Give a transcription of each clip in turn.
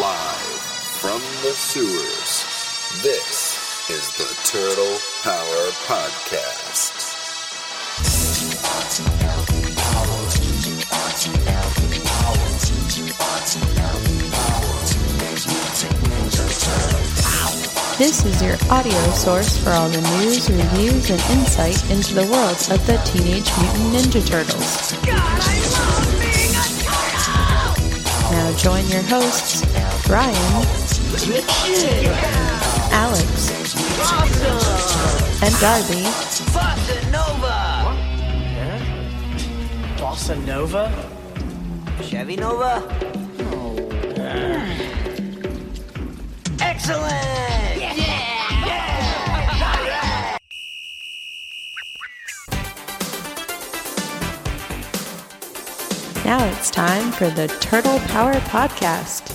Live from the sewers, this is the Turtle Power Podcast. This is your audio source for all the news, reviews, and insight into the worlds of the Teenage Mutant Ninja Turtles. Now join your hosts, Brian, Alex, and Darby Bossa Nova! Yeah? Bossa Nova? Chevy Nova? Oh, Excellent! Now it's time for the Turtle Power Podcast.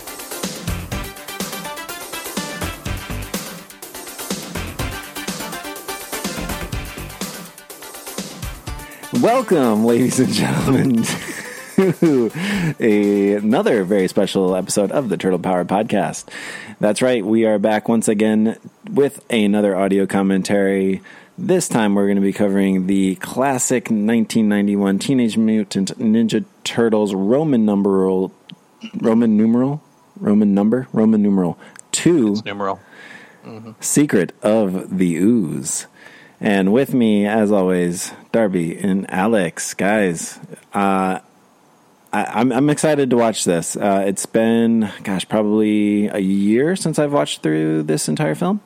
Welcome, ladies and gentlemen, to a, another very special episode of the Turtle Power Podcast. That's right, we are back once again with another audio commentary. This time we're going to be covering the classic 1991 Teenage Mutant Ninja Turtles Roman numeral, Roman numeral, Roman number, Roman numeral two. numeral. Secret of the Ooze. And with me, as always, Darby and Alex. Guys, uh, I, I'm, I'm excited to watch this. Uh, it's been, gosh, probably a year since I've watched through this entire film.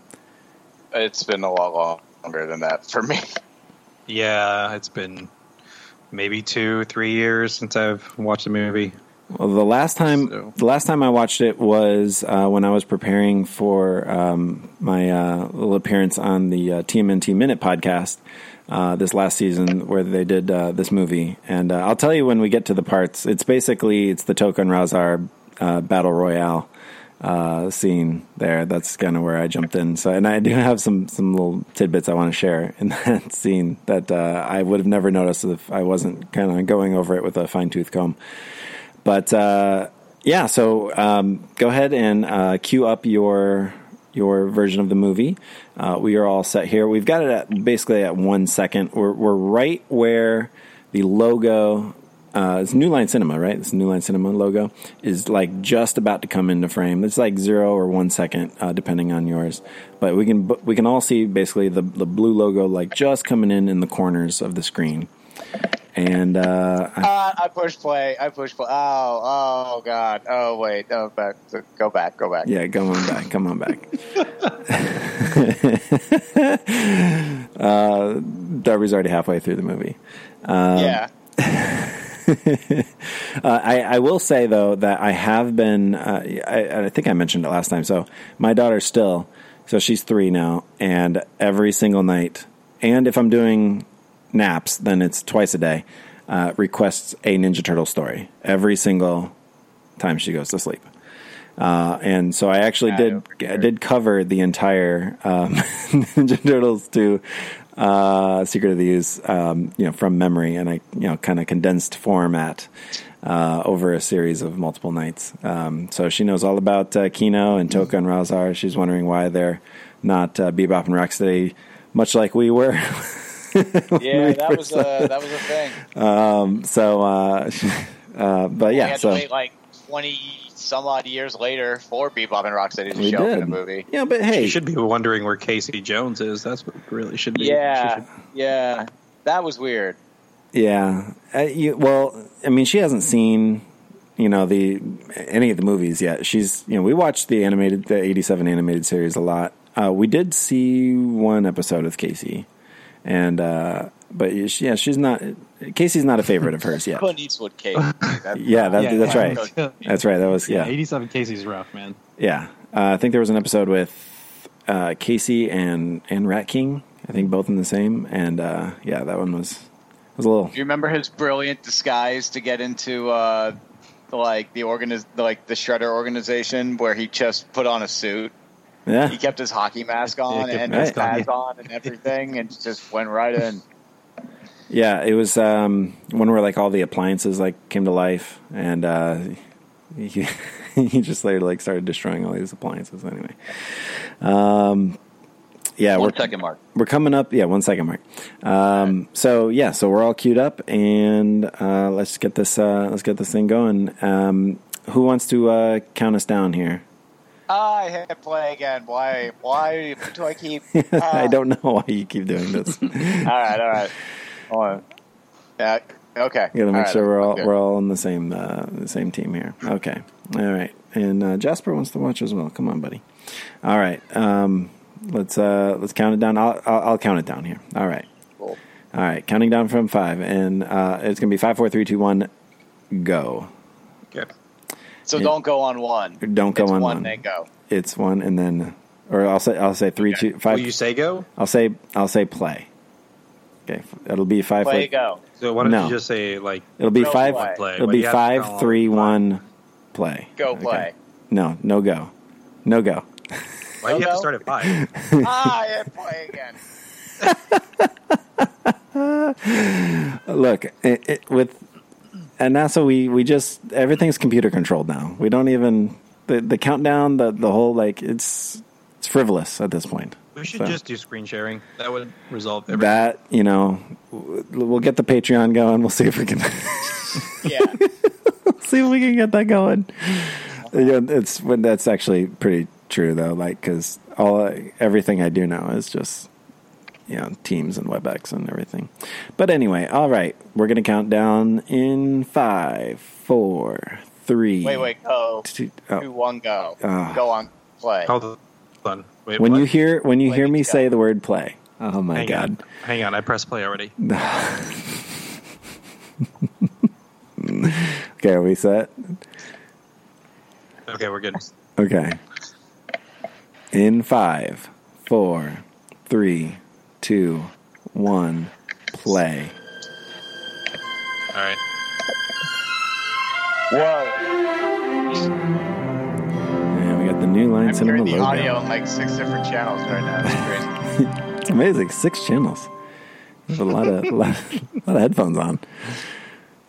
It's been a lot longer than that for me. Yeah, it's been maybe two, three years since I've watched the movie. Well, the last time So- the last time I watched it was uh, when I was preparing for um, my uh, little appearance on the uh, TMNT Minute podcast uh, this last season, where they did uh, this movie. And uh, I'll tell you when we get to the parts. It's basically it's the Token Rahzar uh, battle royale uh, scene there. That's kind of where I jumped in. So, and I do have some some little tidbits I want to share in that scene that uh, I would have never noticed if I wasn't kind of going over it with a fine tooth comb. But uh, yeah, so um, go ahead and uh, cue up your your version of the movie. Uh, we are all set here. We've got it at basically at one second. We're we're right where the logo. Uh, it's New Line Cinema, right? This New Line Cinema logo is like just about to come into frame. It's like zero or one second, uh, depending on yours. But we can we can all see basically the the blue logo like just coming in in the corners of the screen. And uh, I Uh, I push play. I push play. Oh, oh God. Oh wait. Oh, back. Go back. Go back. Yeah, come on back. Come on back. uh, Darby's already halfway through the movie. yeah. Uh, I, I will say though that I have been. Uh, I, I think I mentioned it last time. So my daughter still. So she's three now, and every single night, and if I'm doing naps, then it's twice a day. Uh, requests a Ninja Turtle story every single time she goes to sleep. Uh, and so I actually Yeah, did. I did cover the entire um, Ninja Turtles to uh, Secret of the Ooze, um, you know, from memory, and I you know kind of condensed format uh, over a series of multiple nights. Um, so she knows all about uh, Keno and Tokka and Rahzar. She's wondering why they're not uh, Bebop and Rocksteady, much like we were. Yeah. That was a that was a thing. so, uh, uh, but we yeah, had so to wait like twenty some odd years later for Bebop and Rocksteady to we show up in did. the movie. Yeah, but hey, You should be wondering where Casey Jones is. That's what really should be. Yeah. should- Yeah. That was weird. Yeah. Uh, you, well, I mean, she hasn't seen, you know, the any of the movies yet. She's, you know, we watched the animated, the '87 animated series a lot. Uh, we did see one episode with Casey, and uh, but yeah, she's not. Casey's not a favorite of hers yet. Clint Eastwood case. That's Yeah, that, Yeah, that's yeah. right. That's right. That was Yeah, yeah, 87 Casey's rough, man. yeah. Uh, I think there was an episode with uh, Casey and and Rat King. I think both in the same, and uh, yeah, that one was was a little. Do you remember his brilliant disguise to get into uh, like the organiz- like the Shredder organization, where he just put on a suit? Yeah, He kept his hockey mask on kept and the his mask on, pads on and everything, and just went right in. Yeah, it was um, one where like all the appliances like came to life, and uh, he, he just later like started destroying all these appliances. Anyway, um, yeah, One we're second, Mark. we're coming up. Yeah, one second, Mark. Um, so yeah, so we're all queued up, and uh, let's get this uh, let's get this thing going. Um, who wants to uh, count us down here? I hit play again. Why? Why do I keep? I don't know why you keep doing this. All right, all right. Hold on. Yeah. Okay. gotta make All right, sure we're all okay. we're all on the same uh, the same team here. Okay, all right. And uh, Jasper wants to watch as well. Come on, buddy. All right. Um, let's uh, let's count it down. I'll, I'll I'll count it down here. All right. Cool. All right. Counting down from five, and uh, it's gonna be five, four, three, two, one, go. Okay. So don't go on one. Don't go It's on one. one. Then go. It's one, and then, or I'll say I'll say three, two, five. Will you say go? I'll say I'll say play. Okay, it'll be five. Play four- go. So why don't No. you just say like It'll be five. play. play? It'll be you have to five, count three, five. one, play. Go Okay. play. No, no go, no go. Why do you have to start at five? ah, I play again. Look, it, it, with and NASA, we we just everything's computer controlled now. We don't even the the countdown, the the whole like it's it's frivolous at this point. We should So- just do screen sharing. That would resolve everything. that you know we'll get the patreon going we'll see if we can Yeah. see if we can get that going yeah, it's when that's actually pretty true though like because all everything i do now is just you know teams and webex and everything but anyway all right we're gonna count down in five four three Wait, wait, go. two, Two, oh. one, go. Ah. Go on. Play. Hold on. Wait, when what? you hear when you Play hear me together. say the word play oh my Hang god on. Hang on. I pressed play already. okay are we set Okay, we're good. Okay. In five, four, three, two, one, play. All right. Whoa. New Line I'm Cinema hearing the logo. audio on like six different channels right now. It's crazy. It's amazing. Six channels. With a lot of, a lot, a lot of headphones on.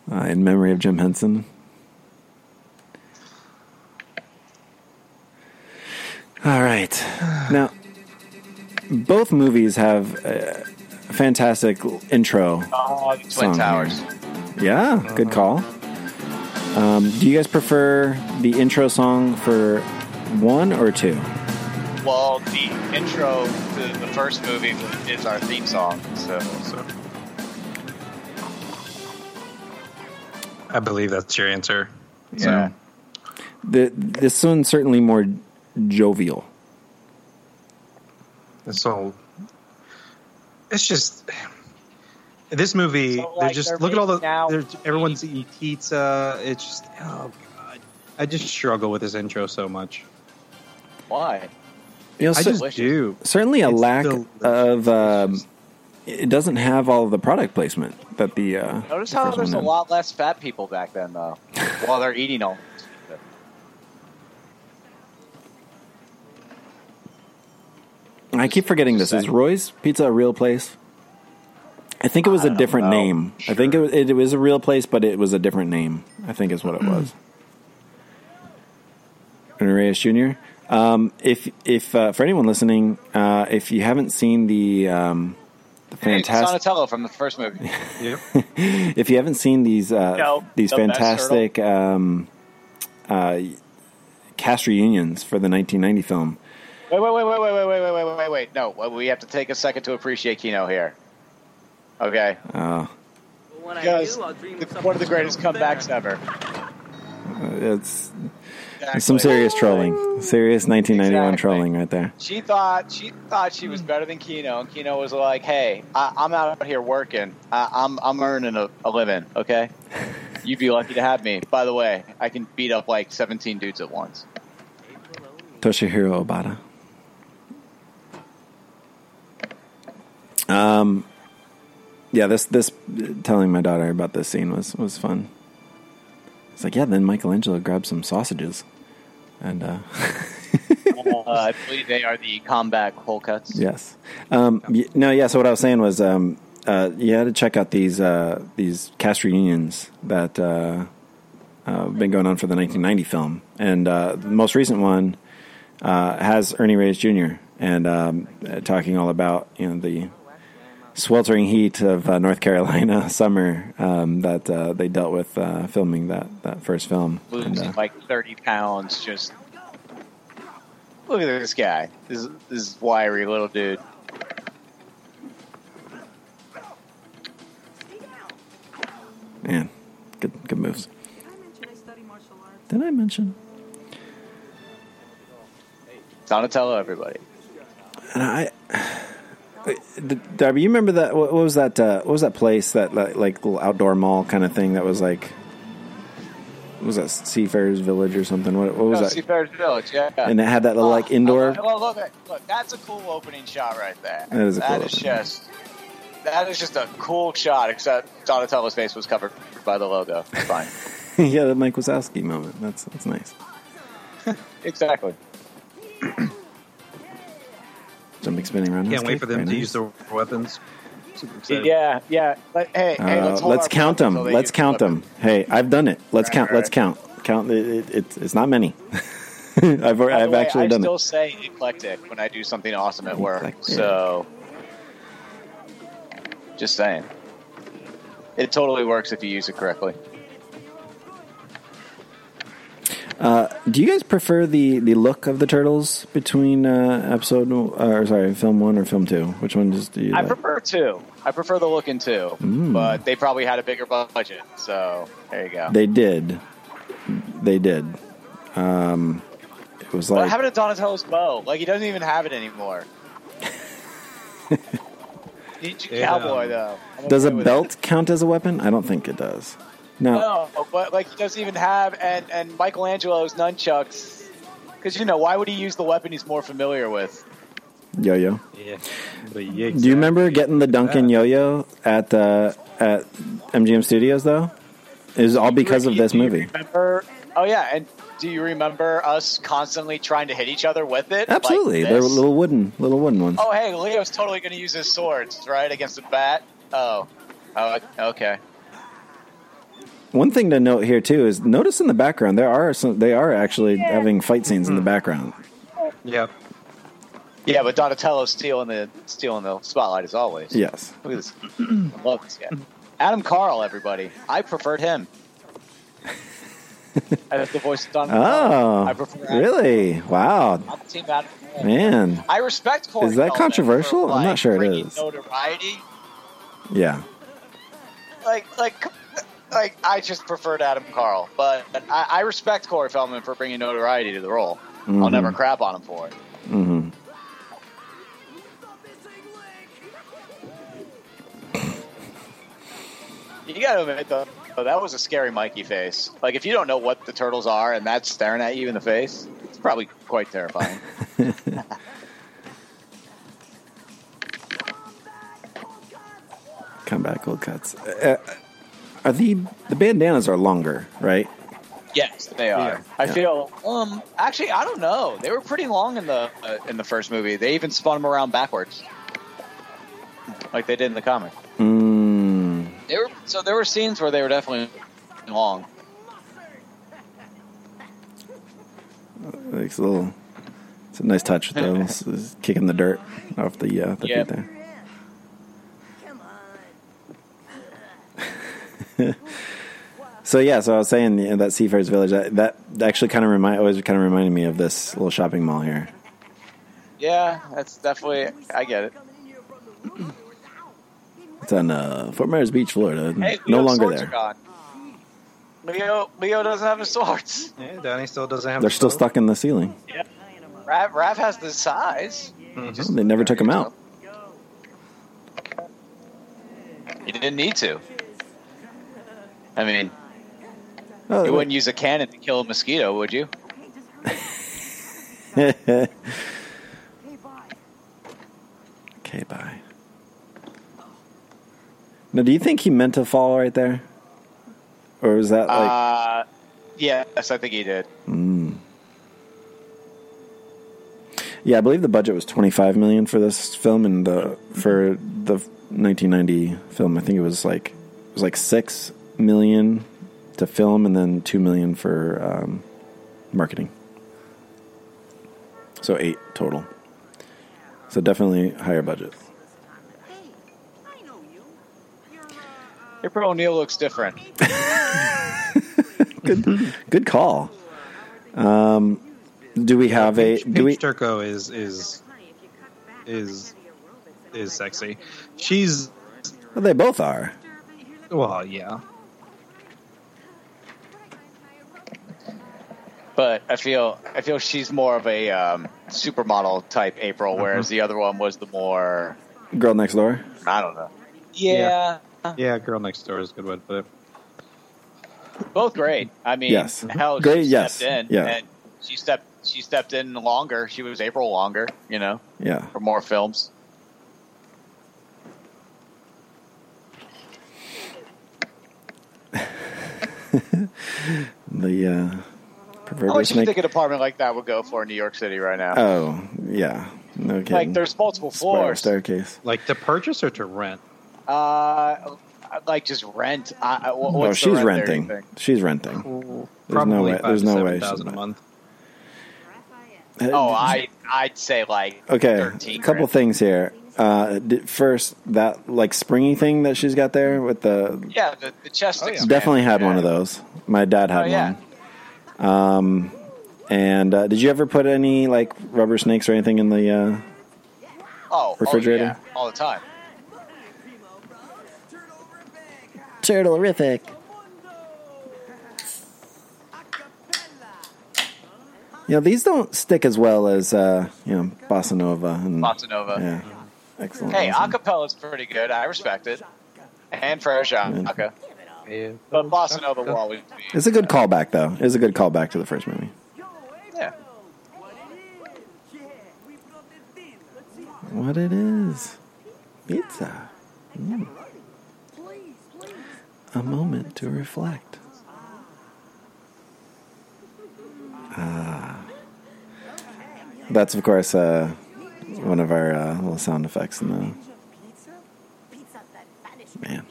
Uh, in memory of Jim Henson. All right. Now, both movies have a fantastic intro Oh, Twin Song Towers. Yeah, good call. Um, do you guys prefer the intro song for one or two? Well, the intro to the first movie is our theme song. So, So, I believe that's your answer. So, yeah. The, this one's certainly more jovial. So it's just this movie. So, they're just they're look at all the making out everyone's eating pizza. It's just oh god, I just struggle with this intro so much. Why? You know, I cer- just do. certainly a It's lack delicious. of. Um, it doesn't have all of the product placement that the. Uh, Notice the how there's a lot less fat people back then, though, while they're eating all. I keep forgetting this. Is Roy's Pizza a real place? I think it was a different know. name. I think it was, it was a real place, but it was a different name. I think is what it was. And Reyes Jr. Um, if if uh, for anyone listening, uh, if you haven't seen the um, the Hey, Donatello from the first movie. Yep. if you haven't seen these uh, No, these the fantastic um, uh, cast reunions for the 1990 film, Wait, wait, wait, wait, wait, wait, wait, wait, wait, wait, wait. No, we have to take a second to appreciate Keno here. Okay, uh, because it's one of the greatest comebacks ever. it's some serious trolling, serious 1991 Exactly. trolling right there. She thought she thought she was better than Keno, and Keno was like, "Hey, I, I'm out here working. I, I'm I'm earning a, a living. Okay, you'd be lucky to have me. By the way, I can beat up like 17 dudes at once. Toshihiro Obata. Um, yeah, this this telling my daughter about this scene was was fun. It's like, yeah, then Michelangelo grabbed some sausages, and uh, Uh, I believe they are the combat hole cuts. yes, um, no, yeah. So what I was saying was, um, uh, you had to check out these uh, these cast reunions that uh, uh, been going on for the 1990 film, and uh, the most recent one uh, has Ernie Reyes Jr. and um, talking all about you know the sweltering heat of uh, North Carolina summer um, that uh, they dealt with uh, filming that that first film. And, losing uh, like 30 pounds. Just look at this guy. This, this wiry little dude. man, good good moves. Did I mention? Donatello, everybody. And I, Darby, you remember that? What what was that? Uh, what was that place? That like, like little outdoor mall kind of thing? That was like, what was that Seafarers Village or something? What, what was No, that? Seafarers Village, yeah. And it had that little like Oh, indoor. oh, Look, look, look, that's a cool opening shot right there. That is a cool That is opening. just that is just a cool shot. Except Donatello's face was covered by the logo. It's fine. yeah, the Mike Wazowski moment. That's that's nice. exactly. Jumping, spinning around. Can't wait for them very to nice. use their weapons. Yeah, yeah. But hey, hey, Uh, let's, hold let's count them. Let's count them. Hey, I've done it. Let's Right, count. right. Let's count. Count. It, it, it's it's not many. I've By I've way, actually I done it. I still it. say eclectic when I do something awesome at work. Eclectic. So, just saying, it totally works if you use it correctly. Do you guys prefer the, the look of the turtles between uh, episode or sorry, film one or film two? Which one does do you? I like? prefer two. I prefer the look in two, Mm. but they probably had a bigger budget. So there you go. They did. They did. Um, it was like what happened to Donatello's bow? Like he doesn't even have it anymore. Ninja Yeah. Cowboy though. Does a belt count as a weapon? I don't think it does. No. No, but like he doesn't even have and and Michelangelo's nunchucks. Because you know why would he use the weapon he's more familiar with? Yo yo. Yeah. But yeah, Do you remember getting the Duncan yo yo at uh, at MGM Studios though? It was all because of this movie. Remember? Oh yeah, and do you remember us constantly trying to hit each other with it? like Absolutely, they're little wooden, little wooden ones. Oh hey, Leo's totally going to use his swords right against the bat. Oh, oh okay. One thing to note here too is notice in the background there are some. They are actually having fight scenes in the mm-hmm. background. Yep. Yeah, but Donatello stealing the stealing the spotlight as always. Yes. Look at this. I love this guy. Adam Carl, everybody. I preferred him. I have the voice of Donatello. Oh, I prefer Adam. really? Wow, I'm team Adam Carl. man. I respect Corey Is that Feldman controversial? for, I'm not sure it is. Notoriety, Yeah. like, like, like. I just preferred Adam Carl, but I, I respect Corey Feldman for bringing notoriety to the role. I'll Mhm. never crap on him for it. hmm You got to admit, though, though, that was a scary Mikey face. Like, if you don't know what the turtles are and that's staring at you in the face, it's probably quite terrifying. Come back, old cuts. Uh, are the the bandanas are longer, right? yes, they are. Yeah. I Yeah. feel. Um, actually, I don't know. They were pretty long in the uh, in the first movie. They even spun them around backwards, like they did in the comic. Mm, They were so there were scenes where they were definitely long. it's a little. It's a nice touch though. It's- it's kicking the dirt off the uh, the Yep. feet there. So yeah, so I was saying you know, that Seafarers Village that, that actually kind of remind always kind of reminded me of this little shopping mall here. Yeah, that's definitely. I get it. It's on uh, Fort Myers Beach, Florida. Hey, no longer there. Leo, Leo doesn't have his swords. Yeah, Danny still doesn't have. They're still sword. stuck in the ceiling. Raph, Raph has the size. Mhm. Just- They never took him out. You didn't need to. I mean, Oh, you wouldn't use a cannon to kill a mosquito, would you? okay, bye. Now, do you think he meant to fall right there, or was that like? uh, yes, I think he did. Mm. Yeah, I believe the budget was twenty five million for this film, and the for the nineteen ninety film, I think it was like it was like six million to film, and then two million for um, marketing. So eight total. So definitely higher budget. April O'Neil looks different. Good good call. Um, do we have a? Paige, Do we? Turco is is is is sexy. She's Well, they both are. well, yeah. But I feel I feel she's more of a um, supermodel type April, whereas the other one was the more Girl next door. I don't know. Yeah, Yeah, girl next door is a good way to put it. both great. I mean, Yes. hell, Great, she yes. stepped in, Yeah. and she stepped she stepped in longer. She was April longer, you know, Yeah. for more films. The uh, How much do you snake. think an apartment like that would go for in New York City right now? Oh yeah. No kidding. like, there's multiple Spiral floors. staircase. Like to purchase or to rent? Uh, like just rent. I, I, what- Oh, what's the she's rent renting. think? She's renting. There's Probably no way. There's no seven way. she's thousand a not. month. Oh, I I'd say like Okay, 13 a couple grand. things here. Uh, first, that like springy thing that she's got there with the Yeah, the, the chest. expansion, definitely had yeah. one of those. My dad had Oh, yeah. one. And uh, did you ever put any like rubber snakes or anything in the? Uh, Oh, Refrigerator? oh, yeah, all the time. Turtle-rific. You know, these don't stick as well as uh, you know bossa nova and Bossa Nova. Yeah, excellent. Hey, awesome. acapella's pretty good. I respect it. And Fresh Aka. But Bossa Nova will always be. It's a good callback, though. It's a good callback to the first movie. Yeah. What it is? Pizza. Mm. A moment to reflect. Ah. That's, of course, uh, one of our uh, little sound effects in the. Man.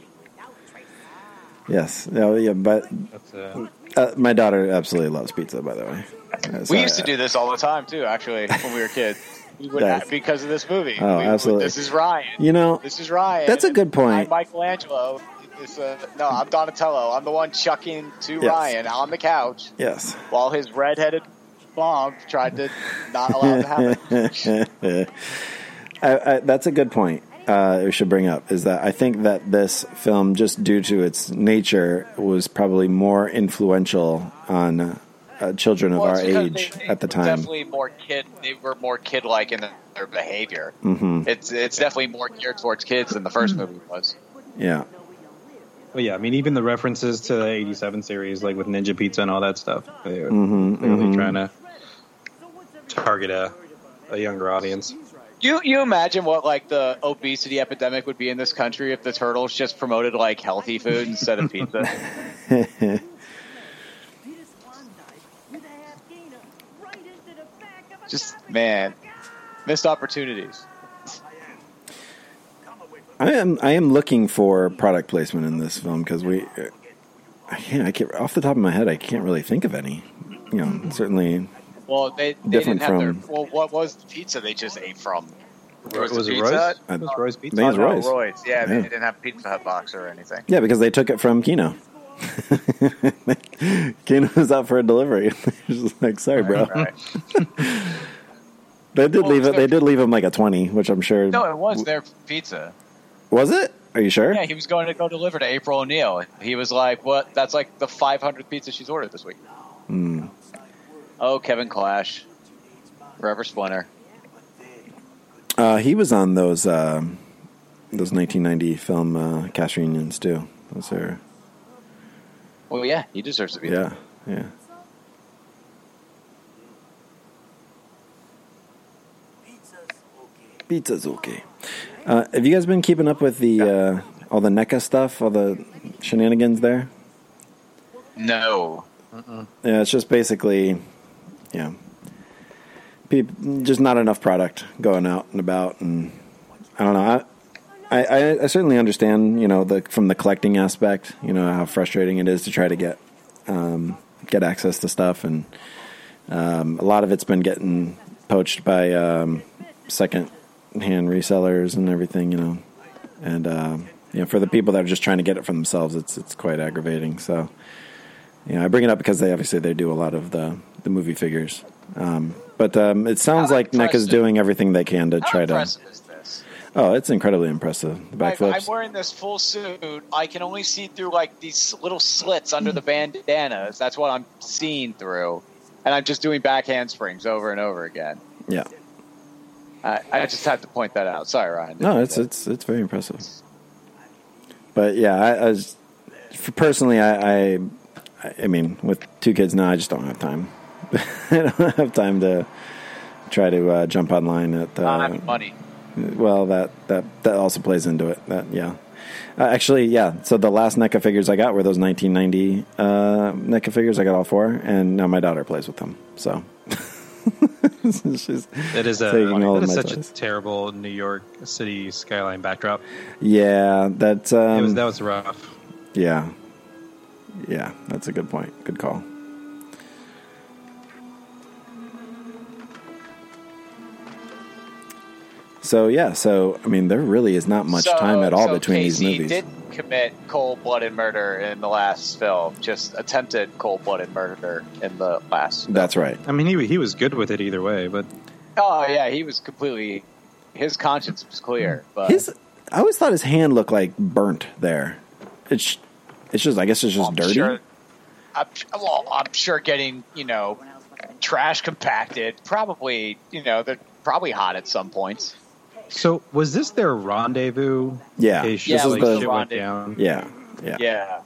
Yes. Oh, yeah, but That's uh, uh, my daughter absolutely loves pizza, by the way. Uh, so We used to do this all the time too. Actually, when we were kids, we would Yes. because of this movie. Oh, We- absolutely. This is Ryan. You know, This is Ryan. That's a good point. I'm Michelangelo. This, uh, no, I'm Donatello. I'm the one chucking to Yes. Ryan on the couch yes. while his redheaded mom tried to not allow it to happen. I, I, that's a good point. Uh, we should bring up is that I think that this film, just due to its nature, was probably more influential on uh, children of Well, our age they- they at the time. Definitely more kid. They were more kid-like in their behavior. hmm It's it's definitely more geared towards kids than the first Mm-hmm. movie was. Yeah, well, yeah. I mean, even the references to the '87 series, like with Ninja Pizza and all that stuff, they were Mhm, clearly mhm. trying to target a a younger audience. You you imagine what like the obesity epidemic would be in this country if the turtles just promoted like healthy food instead of pizza? just man, missed opportunities. I am. I am looking for product placement in this film because we. I can't. I can't. Off the top of my head, I can't really think of any. You know, certainly. Well, they, they didn't have their. Well, what was the pizza they just ate from? Was, Was it it Roy's? Pizza It was Roy's I Pizza. think it's Oh, no, Roy's. Roy's. Yeah, Yeah. they didn't have Pizza Hut box or anything. Yeah, because they took it from Keno. Keno was out for a delivery. Just like, sorry, bro. Right. They did Well, leave it. They did leave him like a twenty, which I'm sure. No, it was their pizza. Was it? Are you sure? Yeah, he was going to go deliver to April O'Neil. He was like, "What? That's like the 500th pizza she's ordered this week." Hmm. Oh, Kevin Clash, Forever Splinter. Uh, he was on those um, those 1990 film uh, cast reunions too. Those are Well, yeah, he deserves to be. yeah, yeah. Pizza's okay. Uh, have you guys been keeping up with the uh, all the NECA stuff, all the shenanigans there? No, Yeah, it's just basically, yeah, peop just not enough product going out and about, and I don't know. I, I, I certainly understand, you know, the from the collecting aspect, you know, how frustrating it is to try to get um, get access to stuff, and um, a lot of it's been getting poached by um, second hand resellers and everything, you know. And uh, you know, for the people that are just trying to get it for themselves, it's it's quite aggravating. So, you know, I bring it up because they obviously they do a lot of the the movie figures. Um, but um, it sounds How like NECA's doing everything they can to How try to. impressive is this? Oh, it's incredibly impressive. The Like, I'm wearing this full suit. I can only see through like these little slits under the bandanas. That's what I'm seeing through, and I'm just doing back handsprings over and over again. yeah. I, I just had to point that out. Sorry, Ryan. No, it's it's it's very impressive. But yeah, I, I was, personally, I, I I mean, with two kids now, I just don't have time. I don't have time to try to uh, jump online at the. Not having money. Well, that that that also plays into it. That yeah. Uh, actually, yeah. So the last NECA figures I got were those 1990 uh, NECA figures. I got all four, and now my daughter plays with them. So she's That is a taking all that of is my such toys. a terrible New York City skyline backdrop. yeah. That um, it was that was rough. Yeah. Yeah, that's a good point. Good call. So yeah, so I mean, there really is not much So- time at all so between Casey these movies. didn't commit cold-blooded murder in the last film. Just attempted cold-blooded murder in the last. That's right. I mean, he he was good with it either way, but Oh yeah, he was completely. His conscience was clear, but His, I always thought his hand looked like burnt there. It's, it's just, I guess it's just I'm dirty. Sure, I'm, well, I'm sure getting you know trash compacted. Probably you know they're probably hot at some points. So was this their rendezvous? Yeah, in this case is like, the- shit went Rendezvous. down. Yeah, yeah, Yeah,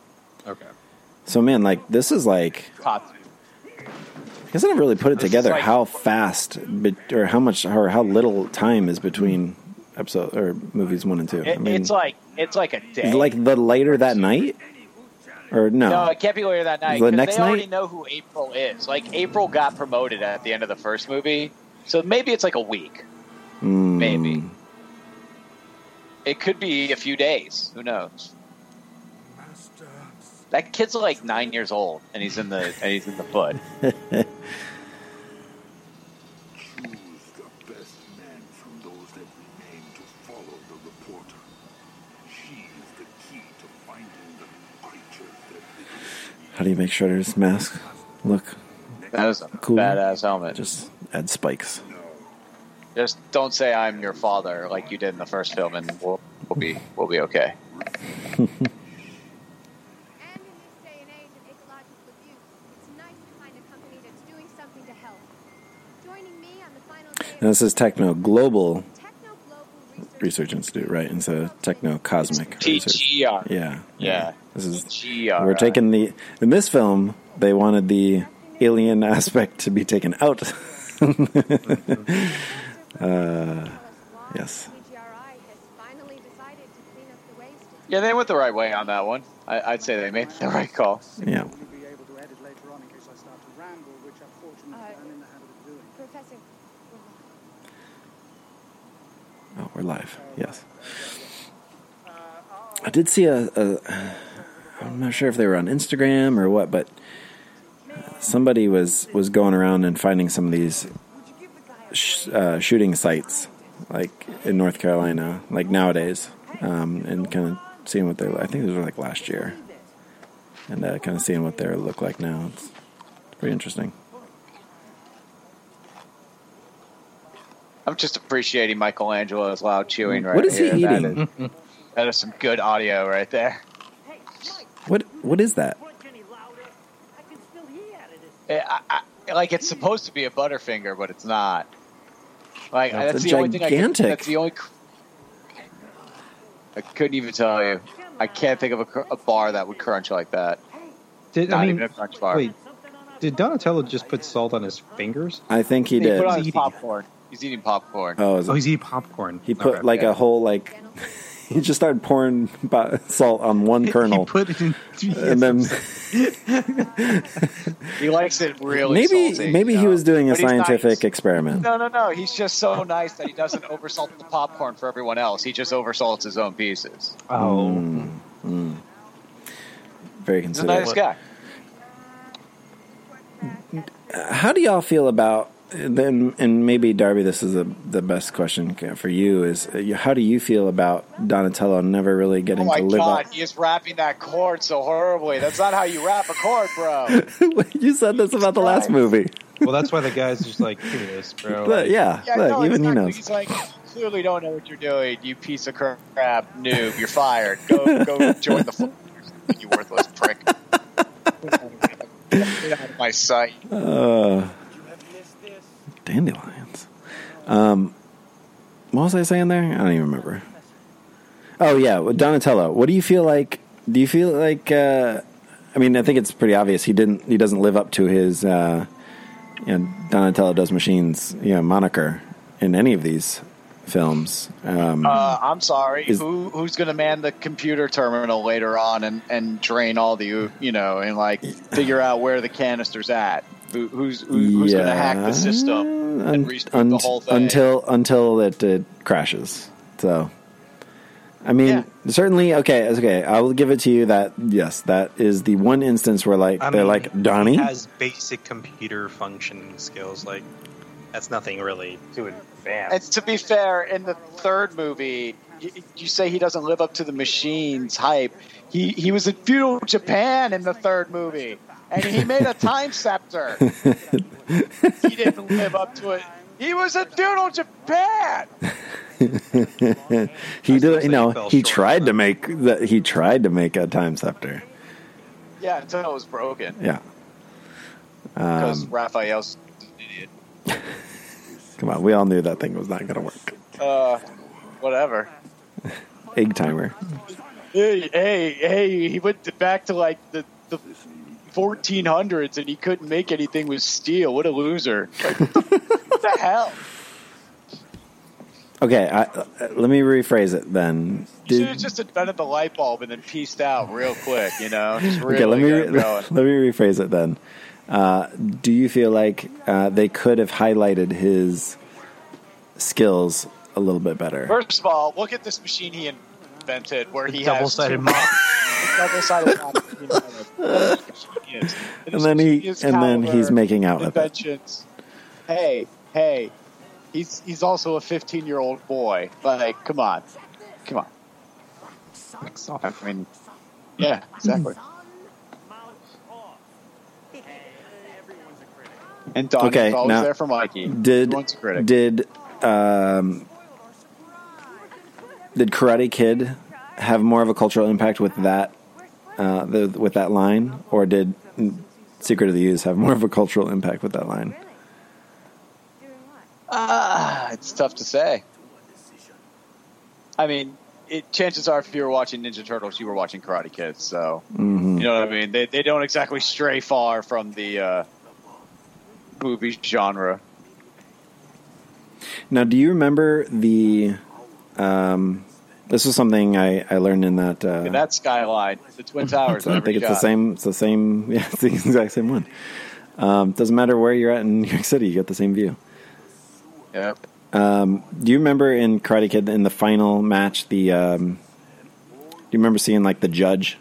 Okay. So man, like this is like hot. I guess I never really put it This together like- how fast be- or how much or how little time is between episode or movies one and two. It, I mean, it's like it's like a day. like the later that night or no? No, it can't be later that night. The next they already night? know who April is. Like April got promoted at the end of the first movie, so maybe it's like a week. Mm, Maybe it could be a few days. Who knows? That kid's like nine years old, and he's in the and he's in the foot. Choose the best man from those that remain to follow the reporter. She is the key to finding the creatures How do you make sure Shredder's mask look That is a Cool. badass helmet. Just add spikes? Just don't say I'm your father like you did in the first film, and we'll, we'll be we'll be okay. And this day and age of ecological abuse, it's nice to find a company that's doing something to help. Joining me on the final day And of this is Techno Global Research, Research Institute, right? Instead of Techno Cosmic Research. TGR. Yeah, Yeah. This is TGR. we're taking the in this film they wanted the alien aspect to be taken out. uh, yes. TGRI has finally decided to clean up the waste. Yeah, they went the right way on that one. I, I'd say they made the right call. Yeah. You'll be able to edit later on in case I start to ramble, which unfortunately Uh, I'm in the habit of doing. Professor, Oh, we're live. Yes. I did see a, a. I'm not sure if they were on Instagram or what, but somebody was was going around and finding some of these sh- uh, shooting sites, like in North Carolina, like nowadays, um, and kind of seeing what they. I think these were like last year, and uh, kind of seeing what they look like now. It's pretty interesting. I'm just appreciating Michelangelo's loud chewing right what is he here. That eating? is- that is some good audio right there. What what is that? Eh, I, I, like it's supposed to be a Butterfinger, but it's not. Like That's that's, a the only thing I gigantic- can, That's the only. I couldn't even tell you. I can't think of a, a bar that would crunch like that. Did Not I mean? even a crunch bar. Wait, did Donatello just put salt on his fingers? I think he he did. put on his Eating. popcorn. He's eating popcorn. Oh, is it- Oh, he's eating popcorn. He put Okay. like a whole like he just started pouring salt on one kernel, He put it in, and then He likes it really. maybe salty, maybe you he was doing a scientific nice. experiment. No, no, no. He's just so nice that he doesn't oversalt the popcorn for everyone else. He just oversalts his own pieces. oh, hmm, hmm. Very He's a considerate. nice guy. how do y'all feel about then? And maybe Darby, this is the the best question for you. Is uh, how do you feel about Donatello never really Oh getting my to live god, up? he is wrapping that cord so horribly. That's not how you wrap a cord, bro. you said this about the last movie. Well, that's why the guy's just like, do this, bro. But Like, yeah, Yeah, look, no, even he exactly. knows. He's like, you clearly don't know what you're doing, you piece of crap noob. You're fired. Go, go join the force. You worthless prick. Get out of my sight. Uh, dandelions. Um, what was I saying there? I don't even remember. Oh yeah, Donatello. What do you feel like? Do you feel like? Uh, I mean, I think it's pretty obvious he didn't. He doesn't live up to his. Uh, you know, Donatello does machines. You know, moniker in any of these films. Um, Uh, I'm sorry. Is- Who who's going to man the computer terminal later on and, and drain all the you know and like figure out where the canister's at? Who, who's who, who's going to hack the system and un- restart un- the whole thing? until until it, it crashes. So, I mean, certainly okay. Okay, I will give it to you that yes, that is the one instance where like I they're mean, like Donnie. He has basic computer functioning skills. Like, that's nothing really too advanced. And to be fair, in the third movie, you, you say he doesn't live up to the machine's hype. He he was in feudal Japan in the third movie, and he made a time scepter. he didn't live up to it. He was in feudal Japan. he did, you know, he tried to make that. He tried to make a time scepter. Yeah, until it was broken Yeah. because Um, Raphael's an idiot. come on, we all knew that thing was not going to work. Uh, whatever. Egg timer. Hey, hey, hey! He went back to like the the 1400s, and he couldn't make anything with steel. What a loser! Like, what the hell? Okay, I, uh, let me rephrase it then. You should have just invented the light bulb and then pieced out real quick. You know, really okay, let me re- let me rephrase it then. Uh, do you feel like uh, they could have highlighted his skills a little bit better? First of all, look at this machine he invented, where he Double-sided has mop. double-sided mop. And then he and then he's making out with it. Hey, hey, he's he's also a 15 year old boy. Like, come on, come on. I mean, yeah, exactly. And Donnie's Okay, always now, there for Mikey. Did a critic. did um, did Karate Kid have more of a cultural impact with that uh, the, with that line, or did Secret of the Ooze have more of a cultural impact with that line? Ah, it's tough to say. I mean, it, chances are, if you were watching Ninja Turtles, you were watching Karate Kid. So Mhm. you know what I mean. They they don't exactly stray far from the uh, movie genre. Now, do you remember the? Um, this was something I, I learned in that. Uh, that skyline, the Twin Towers. I think it's the same. It's the same. Yeah, it's the exact same one. Um, doesn't matter where you're at in New York City, you get the same view. Yep. Um, do you remember in Karate Kid in the final match the? Um, do you remember seeing like the judge,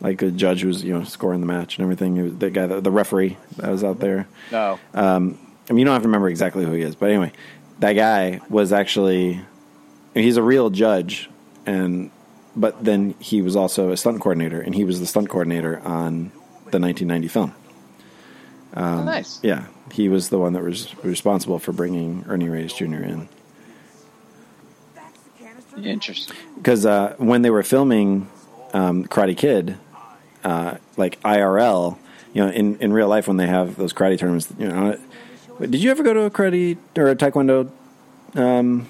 like the judge who was you know scoring the match and everything? The guy, the, the referee that was out there. No. Um, I mean, you don't have to remember exactly who he is, but anyway, that guy was actually he's a real judge, and but then he was also a stunt coordinator, and he was the stunt coordinator on the 1990 film. Um, Oh, nice. Yeah, he was the one that was responsible for bringing Ernie Reyes Jr. in Interesting. because uh, when they were filming um, Karate Kid, uh, like IRL, you know, in, in real life when they have those karate tournaments, you know, did you ever go to a karate or a taekwondo um,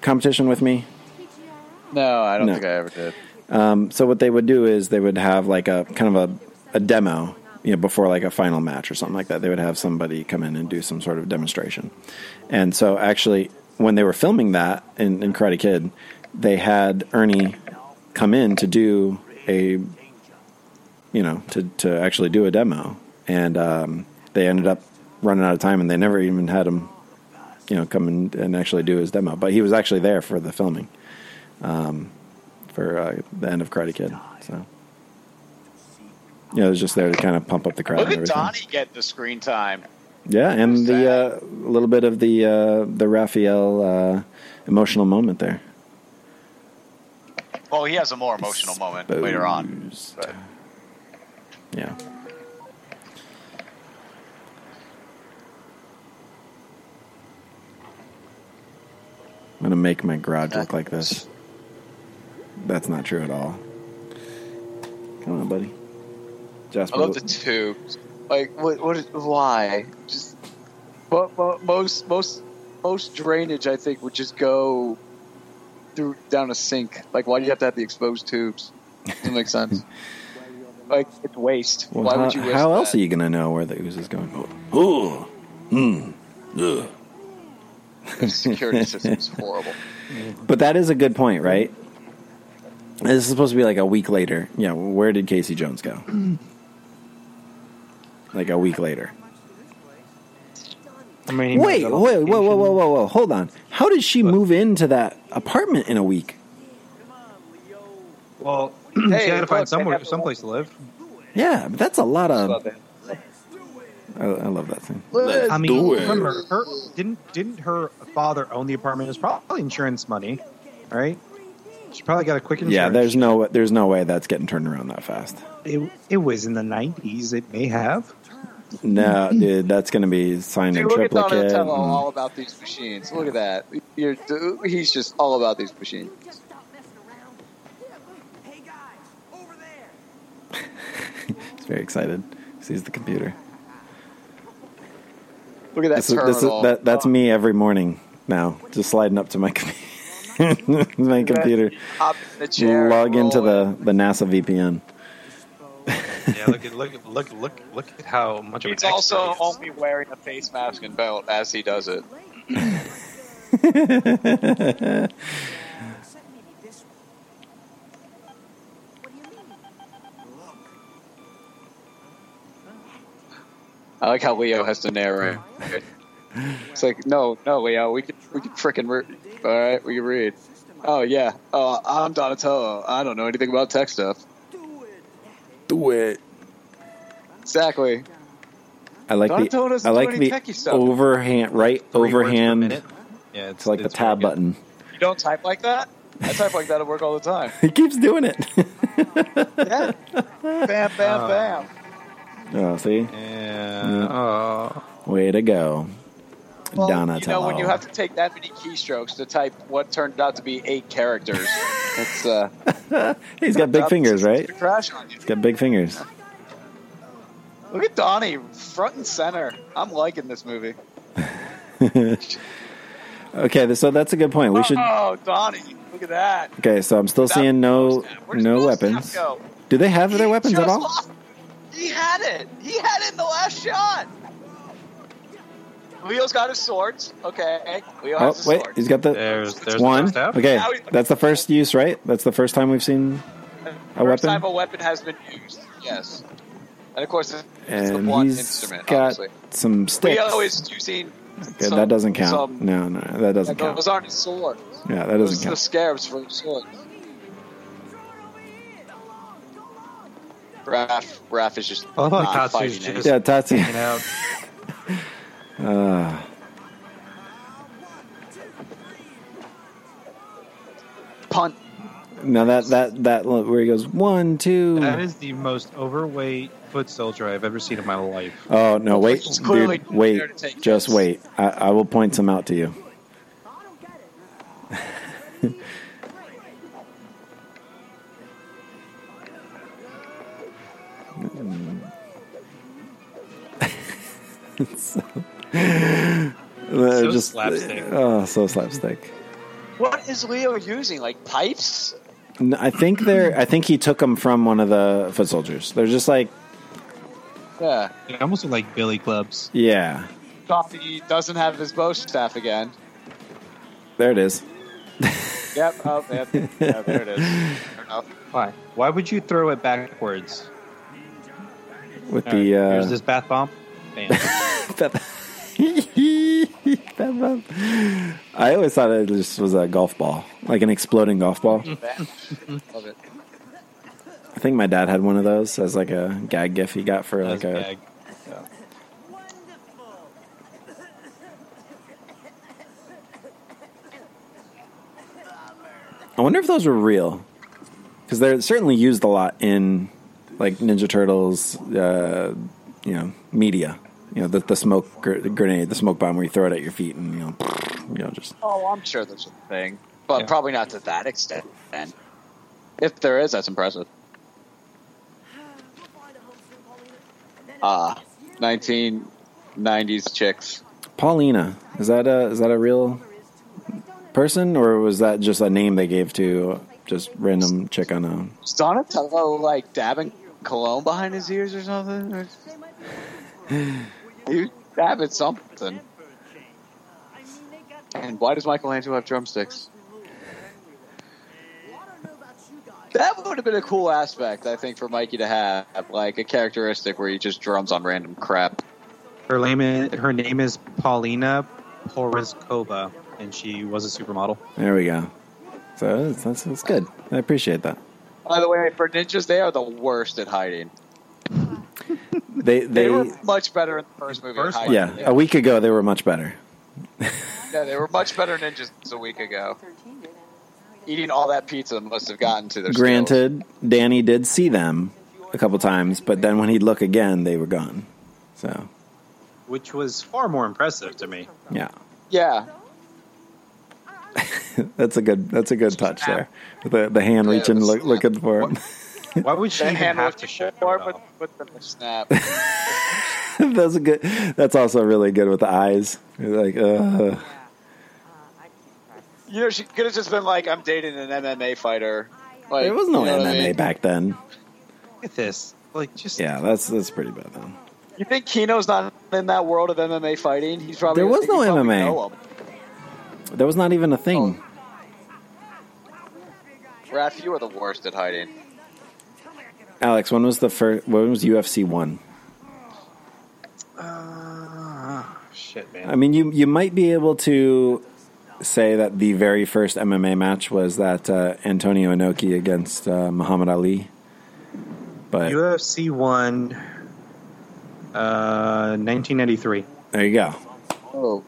competition with me? No, I don't No. think I ever did. Um, so what they would do is they would have like a kind of a, a demo, you know, before like a final match or something like that. They would have somebody come in and do some sort of demonstration. And so actually, when they were filming that in, in Karate Kid, they had Ernie come in to do a, you know, to to actually do a demo, and um, they ended up running out of time, and they never even had him, you know, come in and actually do his demo. But he was actually there for the filming. Um, for uh, the end of Karate Kid. So yeah, it was just there to kind of pump up the crowd. Look and at everything. Donnie get the screen time. Yeah, and the uh, a little bit of the uh, the Raphael uh, emotional moment there. Well, he has a more emotional moment later on. But Yeah. I'm gonna make my garage look like this. That's not true at all. Come on, buddy. Jasper. I love the tubes. Like, what? What? Is, why? Just, but, most most most drainage, I think, would just go through down a sink. Like, why do you have to have the exposed tubes? Doesn't make sense. like, it's waste. Well, why how, would you waste how else that? are you gonna know where the ooze is going? Oh, hmm, ugh. The security system's horrible. But that is a good point, right? This is supposed to be like a week later. Yeah, where did Casey Jones go? like a week later. I mean, Wait, wait, whoa, whoa, whoa, whoa, whoa! Hold on. How did she move into that apartment in a week? Well, Hey, she had to find they somewhere, have- someplace to live. Yeah, but that's a lot of. I, I love that thing. I mean, do it. remember, her didn't didn't her father own the apartment? It was probably insurance money, right? She probably got a quick insurance. Yeah, there's no, there's no way that's getting turned around that fast. It, it was in the '90s. It may have. No, dude, that's going to be signed in Dude, look at triplicate. Donatello and- all about these machines. Look at that. You're, he's just all about these machines. He's very excited. Sees the computer. Look at that This is, this is, that, that's me every morning now, just sliding up to my com- my computer, Hop in the chair, log into the, the NASA VPN. Yeah, look at look look look look at how much of an He's also is. only wearing a face mask and belt as he does it. I like how Leo has to narrate. It's like, no, no, Leo, we can we can freaking re- all right, we can read. Oh yeah, oh I'm Donatello. I don't know anything about tech stuff. Do it. Exactly. I like Donatello the doesn't I do like any the techie stuff. overhand right Three overhand. Yeah, It's like the tab button. You don't type like that? I type like that at work all the time. He keeps doing it. Yeah. Bam, bam, Oh. bam. oh, see, good. Yeah. Mm. Oh. way to go, Well, Donatello. You know, when you have to take that many keystrokes to type what turned out to be eight characters, it's uh, He's got big fingers, right? crash on you. He's got big fingers. Look at Donnie, front and center. I'm liking this movie. Okay, so that's a good point. We should. Oh, Donnie, look at that. Okay, so I'm still That seeing no no weapons. Do they have their weapons at all? lost- He had it. He had it in the last shot. Leo's got his swords. Okay, Leo Oh has his wait, swords. he's got the There's there's one. the. Okay, that's the first use, right? That's the first time we've seen a First weapon, time a weapon has been used. Yes, and of course it's, it's the one he's instrument. got obviously. some sticks. Leo is using. Okay, some- that doesn't count. some- no, no, that doesn't count. Those aren't his swords. Yeah, that doesn't count. the scabbards for his swords. Raph, Raph is just I love how not Tatsu's fighting just- it. Yeah, Tatsu. Hanging out. Uh, Punt. now that that that where he goes one, two. That is the most overweight foot soldier I've ever seen in my life. Oh no! Wait, He's clearly dude, wait. there to take Just this. wait. I, I will point some out to you. so, So just slapstick. Oh, so slapstick. What is Leo using? Like pipes? I think they're. I think he took them from one of the foot soldiers. They're just like, Yeah. They almost look like billy clubs. yeah, Coffee doesn't have his bow staff again. there it is. Yep. Oh, yep. yeah, there it is. Why? Why would you throw it backwards? With All right, the uh, here's this bath bomb. Bam. I always thought it just was a golf ball, like an exploding golf ball. Love it. think my dad had one of those as like a gag gif he got for like a. gag. I wonder if those were real, because they're certainly used a lot in like Ninja Turtles, uh, you know, media. You know, the the smoke gr- grenade, the smoke bomb, where you throw it at your feet and you know, you know, just Oh, I'm sure there's a thing, but Yeah. probably not to that extent. Then, if there is, that's impressive. Ah, 1990s chicks. Paulina. Is that a is that a real person, or was that just a name they gave to just random chick on a? Is Donatello like dabbing cologne behind his ears or something? Or- He was dabbing something. And why does Michelangelo have drumsticks? That would have been a cool aspect, I think, for Mikey to have, like a characteristic where he just drums on random crap. Her name, her name is Paulina Porizkova, and she was a supermodel. There we go. So that's, that's, that's good. I appreciate that. By the way, for ninjas, they are the worst at hiding. They They, they were much better in the first movie. First at one, hiding. yeah. A week ago they were much better. Yeah, they were much better ninjas a week ago. Eating all that pizza must have gotten to their skills. Granted, Danny did see them a couple times, but then when he'd look again, they were gone. So which was far more impressive to me. yeah, Yeah, that's a good that's a good touch there. The the hand Yeah, reaching the look, snap. looking for it. Why would she even have to show forward it with, off? with the snap. that's a good. That's also really good with the eyes. You're like, uh, You know, she could have just been like, "I'm dating an MMA fighter." Like, there was no you know what I MMA mean? back then. Look at this. Like, just Yeah, that's that's pretty bad then. You think Keno's not in that world of MMA fighting? He's probably There was no MMA. There was not even a thing. Raph, you are the worst at hiding. Alex, when was the first? When was UFC one? Uh, shit, man. I mean, you you might be able to say that the very first MMA match was that uh, Antonio Inoki against uh, Muhammad Ali, but UFC one, uh, 1993. there you go. Oh,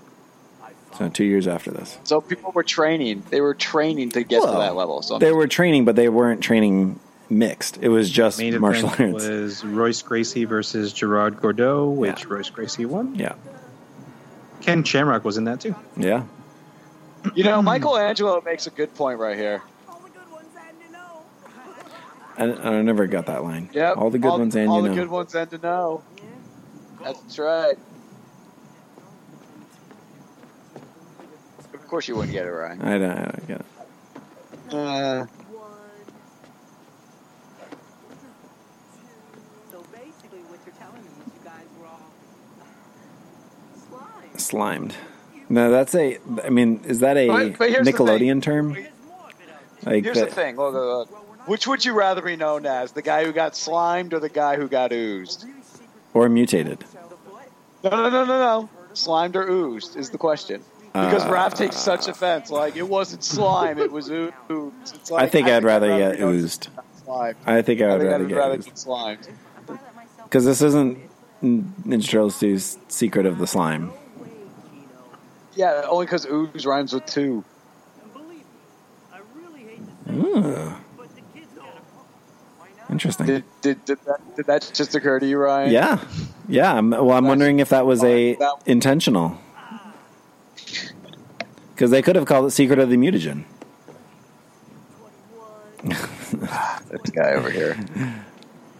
So two years after this, so people were training. They were training to get Well, to that level. So they were training, but they weren't training mixed. It was just Main martial event arts. was Royce Gracie versus Gerard Gordeau, which Royce Gracie won. Yeah, Ken Shamrock was in that too. yeah. you know, Michelangelo makes a good point right here. I, I never got that line. Yep, all the good ones, and all you the know. good ones, and to know. That's right. Of course, you wouldn't get it right. I don't, I don't get it. Uh, So basically, what you're telling me is you guys were all slime. Slimed. No, that's a. I mean, is that a But- but Nickelodeon term? Like here's that- the thing. Look, look, look. Which would you rather be known as? The guy who got slimed or the guy who got oozed? or mutated. No, no, no, no, no. Slimed or oozed is the question. Because Uh, Raph takes such offense. Like, it wasn't slime, it was oozed. Like, I think I'd rather get be known as oozed. I think I would think rather I'd get rather get slimed. Because this isn't Ninja Turtles 2's Secret of the Slime. Yeah, only because ooze rhymes with two. Ooh. Interesting. Did, did, did, that, did that just occur to you, Ryan? Yeah, yeah. I'm, well, I'm wondering if that was a That- intentional. Ah. Because they could have called it Secret of the Mutagen. This guy over here.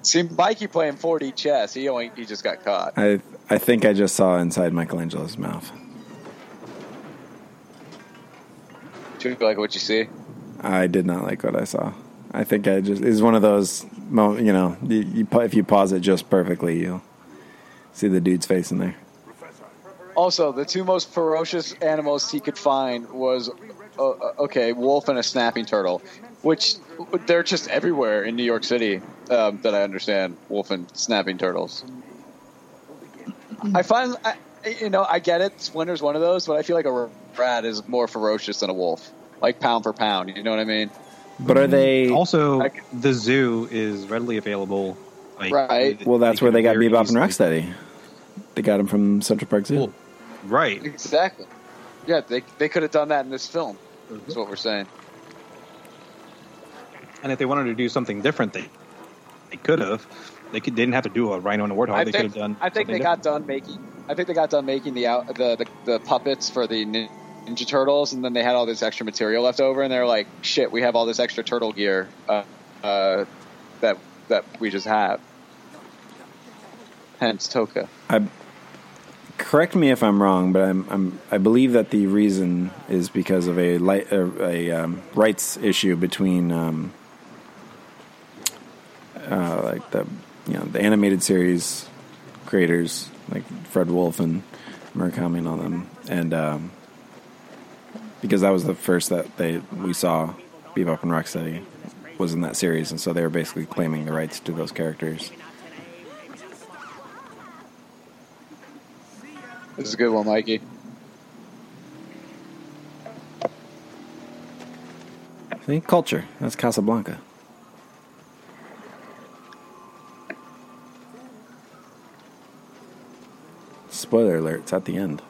See, Mikey playing 4D chess. He only he just got caught. I I think I just saw inside Michelangelo's mouth. You like what you see? I did not like what I saw. I think I just is one of those You know, you, you if you pause it just perfectly, you'll see the dude's face in there. Also, the two most ferocious animals he could find was uh, uh, okay, wolf and a snapping turtle, which they're just everywhere in New York City. Um, that I understand, wolf and snapping turtles. I find, I, you know, I get it. Splinter's one of those, but I feel like a rat is more ferocious than a wolf, like pound for pound. You know what I mean? But are they? Also, the zoo is readily available. Like, Right. Well, that's where they got very Bebop and easily- Rocksteady. They got him from Central Park Zoo. Well, Right. Exactly. Yeah, they they could have done that in this film. Mm-hmm. That's what we're saying. And if they wanted to do something different, they they could have. They could. Didn't have to do a Rhino and a Warthog. I they could have done. I think they something got done making. I think they got done making the out the, the the puppets for the Ninja Turtles, and then they had all this extra material left over, and they're like, "Shit, we have all this extra turtle gear uh, uh, that that we just have." Hence Tokka. I correct me if I'm wrong, but I'm, I'm I believe that the reason is because of a light, a, a um, rights issue between um, uh, like the you know the animated series creators like Fred Wolf and Murakami and all them, and um, because that was the first that they we saw Bebop and Rocksteady was in that series, and so they were basically claiming the rights to those characters. This is a good one, Mikey. See, culture. That's Casablanca. Spoiler alert, it's at the end.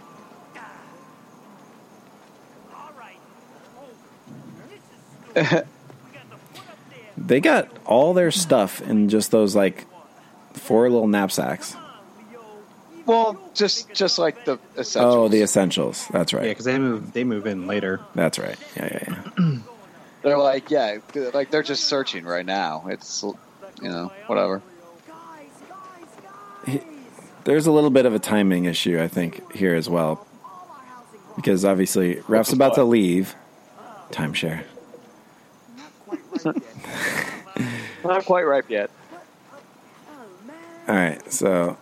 they got all their stuff in just those like four little knapsacks. Well, just just like the essentials. Oh, the essentials. That's right. Yeah, because they move. They move in later. That's right. Yeah, yeah, yeah. They're like, yeah, like they're just searching right now. It's you know whatever. There's a little bit of a timing issue, I think, here as well. Because obviously, Raph's about to leave. Timeshare. Not quite ripe yet. All right, so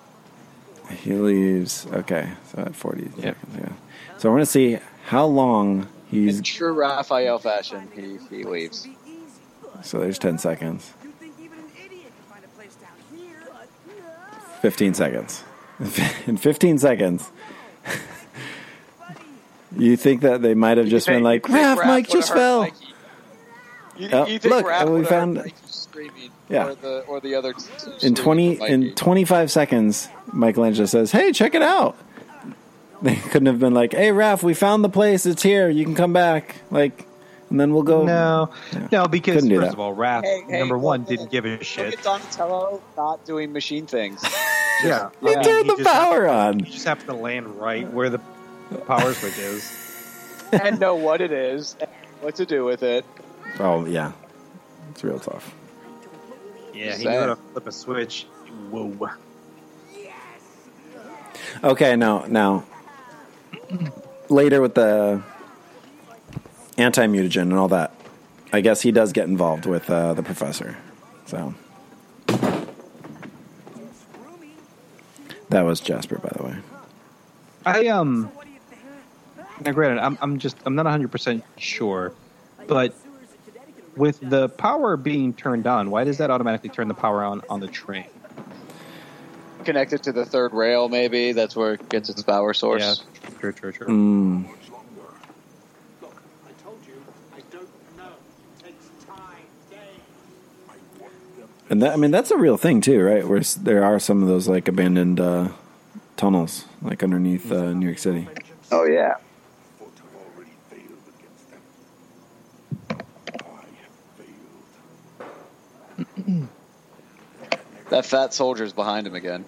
he leaves. Okay, so at 40 seconds, yeah. So I want to see how long he's. In true Raphael fashion, he, he leaves. So there's 10 seconds. 15 seconds. In 15 seconds. you think that they might have just been like, You Raph, Raph Mike just fell. Mikey- You, Oh, you think look, Raph we found- screaming, Yeah. or the or the other in 20 in 25 seconds michelangelo says hey check it out they couldn't have been like hey Raph, we found the place it's here you can come back like and then we'll go No, no, because first that. of all, Raph Hey, hey, number one didn't give a Look shit. at Donatello not doing machine things. Yeah, He yeah, turned he the just power happened- on. He just happened to land right where the power switch is. and know what it is, and what to do with it. oh yeah it's real tough Yeah, he Sad. knew how to flip a switch. Whoa. Yes. Okay now now later with the anti-mutagen and all that i guess he does get involved with uh, the professor so that was jasper by the way I um. Now, granted, I'm I'm just I'm not 100 percent sure, but with the power being turned on, why does that automatically turn the power on on the train? Connected to the third rail, maybe that's where it gets its power source. Yeah, true, true, true. mm. I told you, I don't know. It takes time, days. And that, I mean, that's a real thing too, right? Where there are some of those like abandoned uh, tunnels, like underneath uh, New York City. Oh yeah. Foot have already failed against them. I have failed. That fat soldier's behind him again.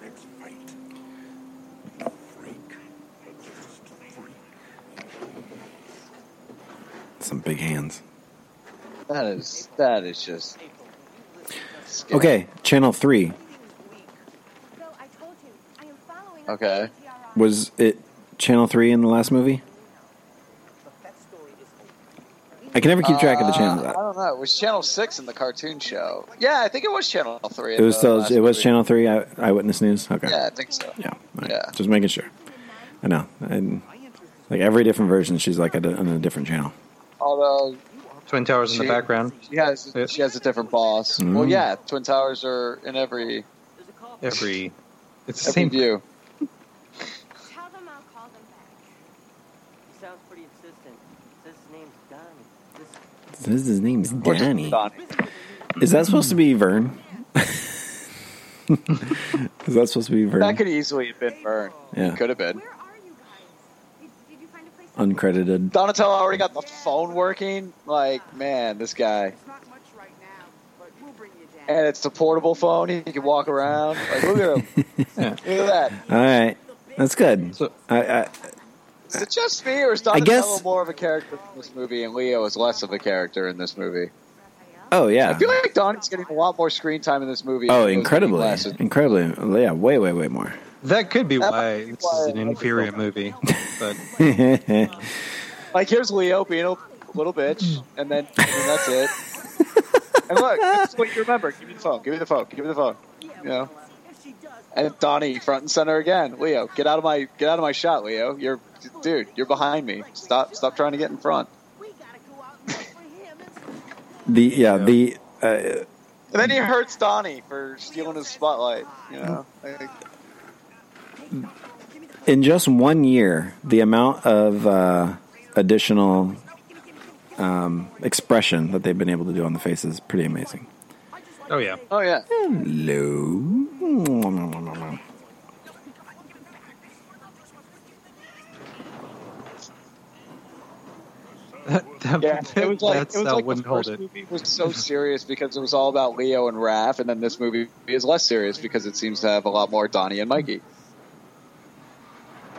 The next fight. A freak. Just freak. Some big hands. That is that is just. scary. Okay, Channel Three So I told you, I am following Okay. was it Channel Three in the last movie? I can never keep track of the Uh, channels. I don't know. It was Channel Six in the cartoon show. Yeah, I think it was Channel Three. It was still it was movie. Channel Three Eye- Eyewitness News. Okay, Yeah, I think so. yeah, right. Yeah. Just making sure. I know, and like every different version, she's like a, on a different channel. Although Twin Towers in the background. she has Yeah. she has a different boss. Mhm. Well, yeah, Twin Towers are in every Every it's the every same. view. Tell them I'll call them back. He sounds pretty insistent. Says his name's Donnie. His, his name's Danny. Donnie. Is that supposed to be Vern? Is that supposed to be Vern? That could easily have been Vern. Yeah. Could have been. Where are you guys? Did, did you find a place? Uncredited. Donatello already got the phone working. Like, man, this guy. It's not much right now, we'll bring you down. And it's a portable phone. He can walk around. Like, look at him. Look at that. All right, that's good. So- I, I, Is it just me, or is Donatello guess- more of a character in this movie, and Leo is less of a character in this movie? oh yeah. I feel like Donnie's getting a lot more screen time in this movie. Oh, and Leo's incredibly, incredibly. Yeah, way, way, way more. That could be That why be this why is an inferior movie. But Like, here's Leo being a little bitch, and then, and that's it. and look, this is what you remember. Give me the phone. Give me the phone. Give me the phone. You know. And Donnie front and center again. Leo, get out of my get out of my shot, Leo. You're dude. You're behind me. Stop stop trying to get in front. We gotta go out and look for him. It's the yeah, the uh, And then he hurts Donnie for stealing his spotlight. You know. Like, in just one year, the amount of uh, additional um, expression that they've been able to do on the face is pretty amazing. oh yeah, oh yeah. Hello. that, that, Yeah, it was like that's it was like the first it. movie was so serious because it was all about Leo and Raph, and then this movie is less serious because it seems to have a lot more Donnie and Mikey.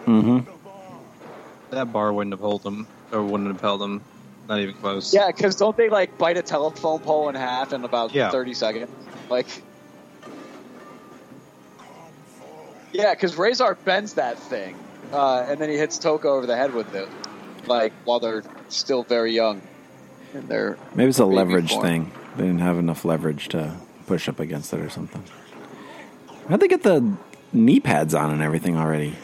Hmm That bar wouldn't have held them, or wouldn't have held them. Not even close. Yeah, because don't they like bite a telephone pole in half in about Yeah. thirty seconds? Like, yeah, because Rahzar bends that thing, uh, and then he hits Tokka over the head with it, like while they're still very young. And they're Maybe it's a leverage form. thing. They didn't have enough leverage to push up against it or something. How'd they get the knee pads on and everything already?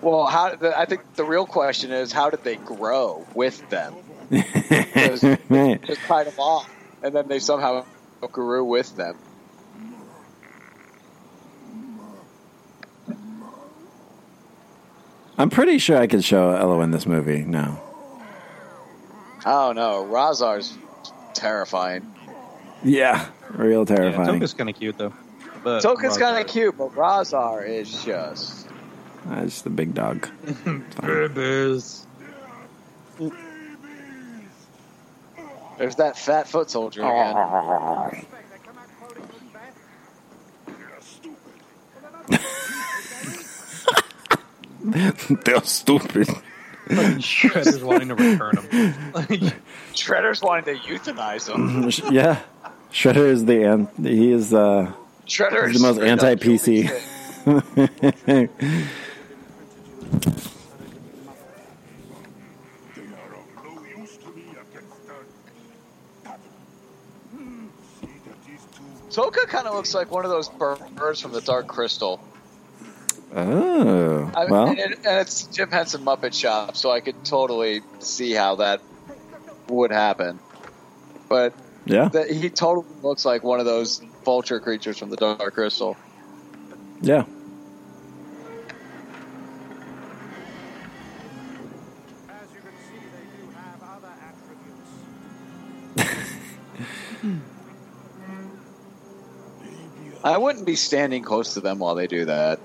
Well, how? The, I think the real question is how did they grow with them? Because just tied them off, and then they somehow grew with them. I'm pretty sure I could show Ella in this movie now. Oh don't. Rahzar's terrifying. Yeah, real yeah terrifying. Tokka's kind of cute though. But Tokka's kind of cute, but Rahzar is just. Ah, it's the big dog. Babies. There's that fat foot soldier again. They're stupid. Shredder's wanting to return them. Like, Shredder's wanting to euthanize them. yeah, Shredder is the an- he is uh, Shredder is the most straight up Tokka kind of looks like one of those birds from the Dark Crystal. oh I, well. and, and it's Jim Henson Muppet Shop, so I could totally see how that would happen. But Yeah, that he totally looks like one of those vulture creatures from the Dark Crystal. yeah. I wouldn't be standing close to them while they do that.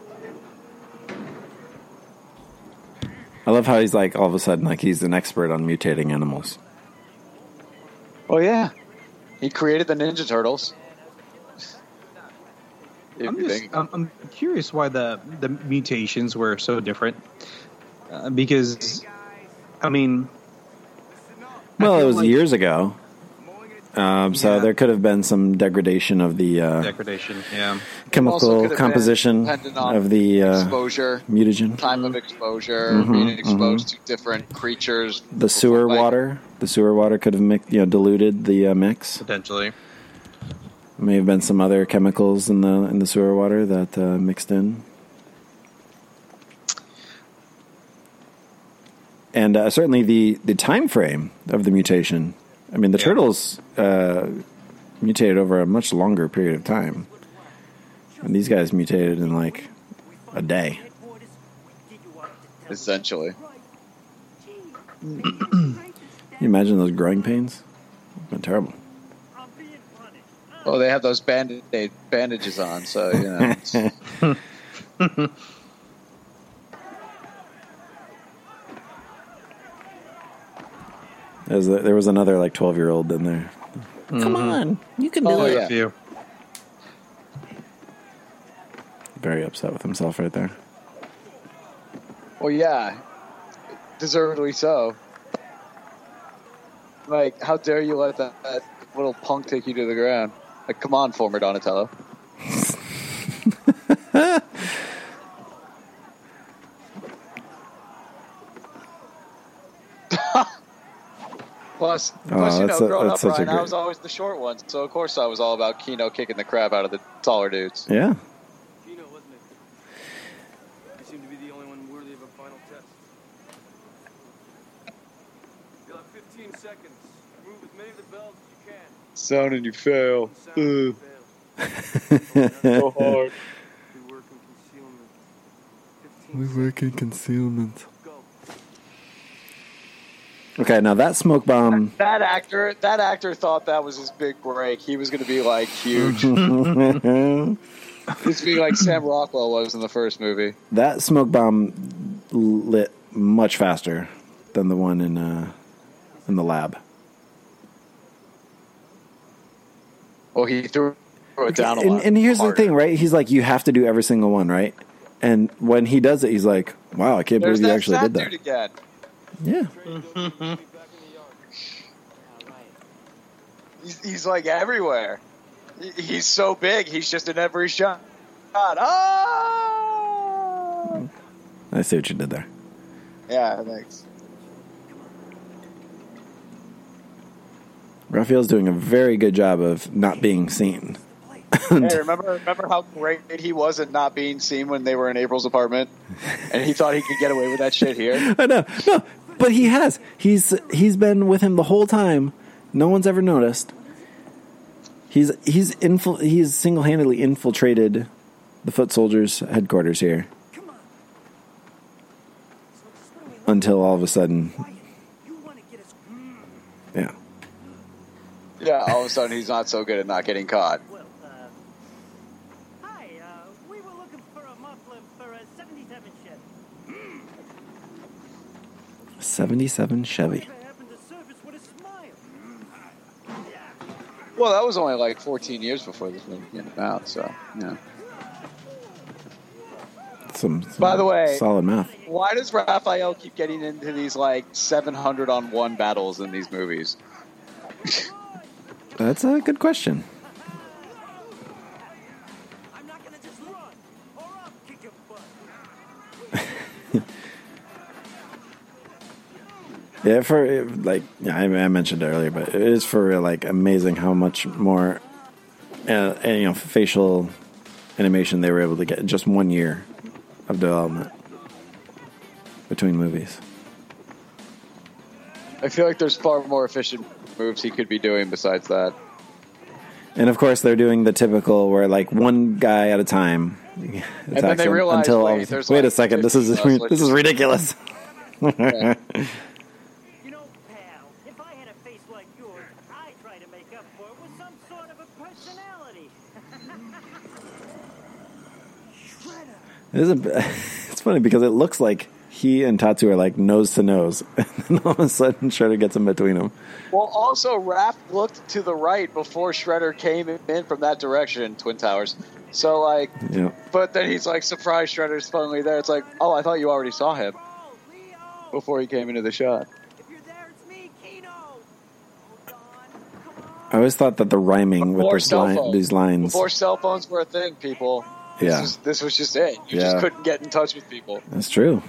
I love how he's like all of a sudden like he's an expert on mutating animals. Oh yeah, he created the Ninja Turtles. I'm just I'm, I'm curious why the the mutations were so different. Uh, because, I mean, Well, it was like- years ago, um, so Yeah. there could have been some degradation of the uh, degradation. Yeah. Chemical could have been composition of the uh, exposure, mutagen. time of exposure, Mhm, being exposed to different creatures. The sewer Like- water, the sewer water could have mix, you know diluted the uh, mix. Potentially. May have been some other chemicals in the in the sewer water that uh, mixed in. And uh, certainly the the time frame of the mutation. I mean, the Yeah. turtles uh, mutated over a much longer period of time, and these guys mutated in like a day. Essentially, you imagine those growing pains? Been terrible. Oh, they have those band bandages on, so you know. There's a, there was another like twelve year old in there. Come mm-hmm. on, you can do Oh, it. yeah. Few. Very upset with himself right there. Well, yeah, deservedly so. Like, how dare you let that, that little punk take you to the ground? Like, come on, former Donatello. Plus, Oh, plus you know, that's a- growing up, such a Brian, I was always the short one, so of course I was all about Keno kicking the crap out of the taller dudes. Yeah, Keno, wasn't it? You seem to be the only one worthy of a final test. You'll have 15 seconds. Move as many of the bells as you can. Sound and you fail. Sound and fail. so hard. We work in concealment. 15 we work in concealment. Okay, now that smoke bomb. That actor, that actor thought that was his big break. He was going to be like huge. that He's be like Sam Rockwell was in the first movie. That smoke bomb lit much faster than the one in uh, in the lab. Well, he threw it down a and, lot. and here's harder. the thing, right? He's like, you have to do every single one, right? And when he does it, he's like, wow, I can't There's believe he that actually did that. again. Yeah. He's, he's like everywhere. He's so big. He's just in every shot. Ah! I see what you did there. Yeah, thanks. Raphael's doing a very good job of not being seen. Hey, remember remember how great he was at not being seen when they were in April's apartment, and he thought he could get away with that shit here. I know, no, but he has. He's he's been with him the whole time. No one's ever noticed. He's he's he's single handedly infiltrated the foot soldiers' headquarters here. Until all of a sudden, yeah, Yeah, all of a sudden he's not so good at not getting caught. 77 Chevy. Well, that was only like 14 years before this movie came out, so, yeah. Some, some By the way, solid math. Why does Raphael keep getting into these like 700 on one battles in these movies? That's a good question. Yeah, for like yeah, I, I mentioned earlier, but it is for real, like amazing how much more, uh, and, you know, facial animation they were able to get in just one year of development between movies. I feel like there's far more efficient moves he could be doing besides that. And of course, they're doing the typical where like one guy at a time and then they realize, until wait, wait a second, this is this is ridiculous. You know, pal, if I had a face like yours, I'd try to make up for it with some sort of a personality. It is a, it's funny because it looks like he and Tatsu are like nose to nose, and then all of a sudden Shredder gets in between them. Well, also, Raph looked to the right before Shredder came in from that direction, Twin Towers. So, like, Yeah. but then he's like, surprised Shredder's finally there. It's like, oh, I thought you already saw him before he came into the shot. If you're there, it's me, Keno. Hold on. Come on. I always thought that the rhyming with Before this line, phones. these lines, Before cell phones were a thing, people. This Yeah. Was, this was just it. You Yeah. just couldn't get in touch with people. that's true.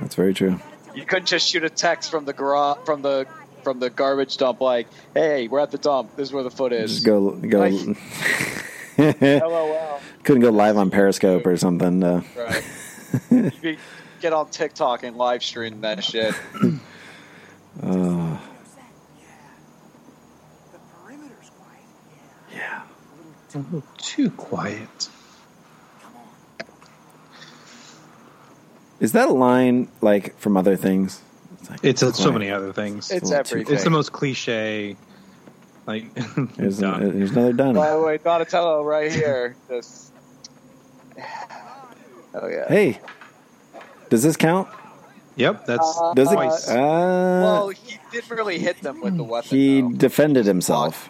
That's very true. You couldn't just shoot a text from the garage, from the from the garbage dump, like, "Hey, we're at the dump. This is where the foot is." Just go go. Like- LOL. Couldn't go live on Periscope or something. Uh, Right. Get on TikTok and live stream that shit. uh, The perimeter's quiet. yeah. A little too quiet. Is that a line like from other things? It's, it's so many other things. It's a too everything. It's the most cliche. Like, Here's, done. here's another done. By the way, Donatello right here. Just. Oh yeah. Hey, does this count? Yep, that's Uh, Does it? Uh, well, he didn't really hit them with the weapon. he though. defended himself,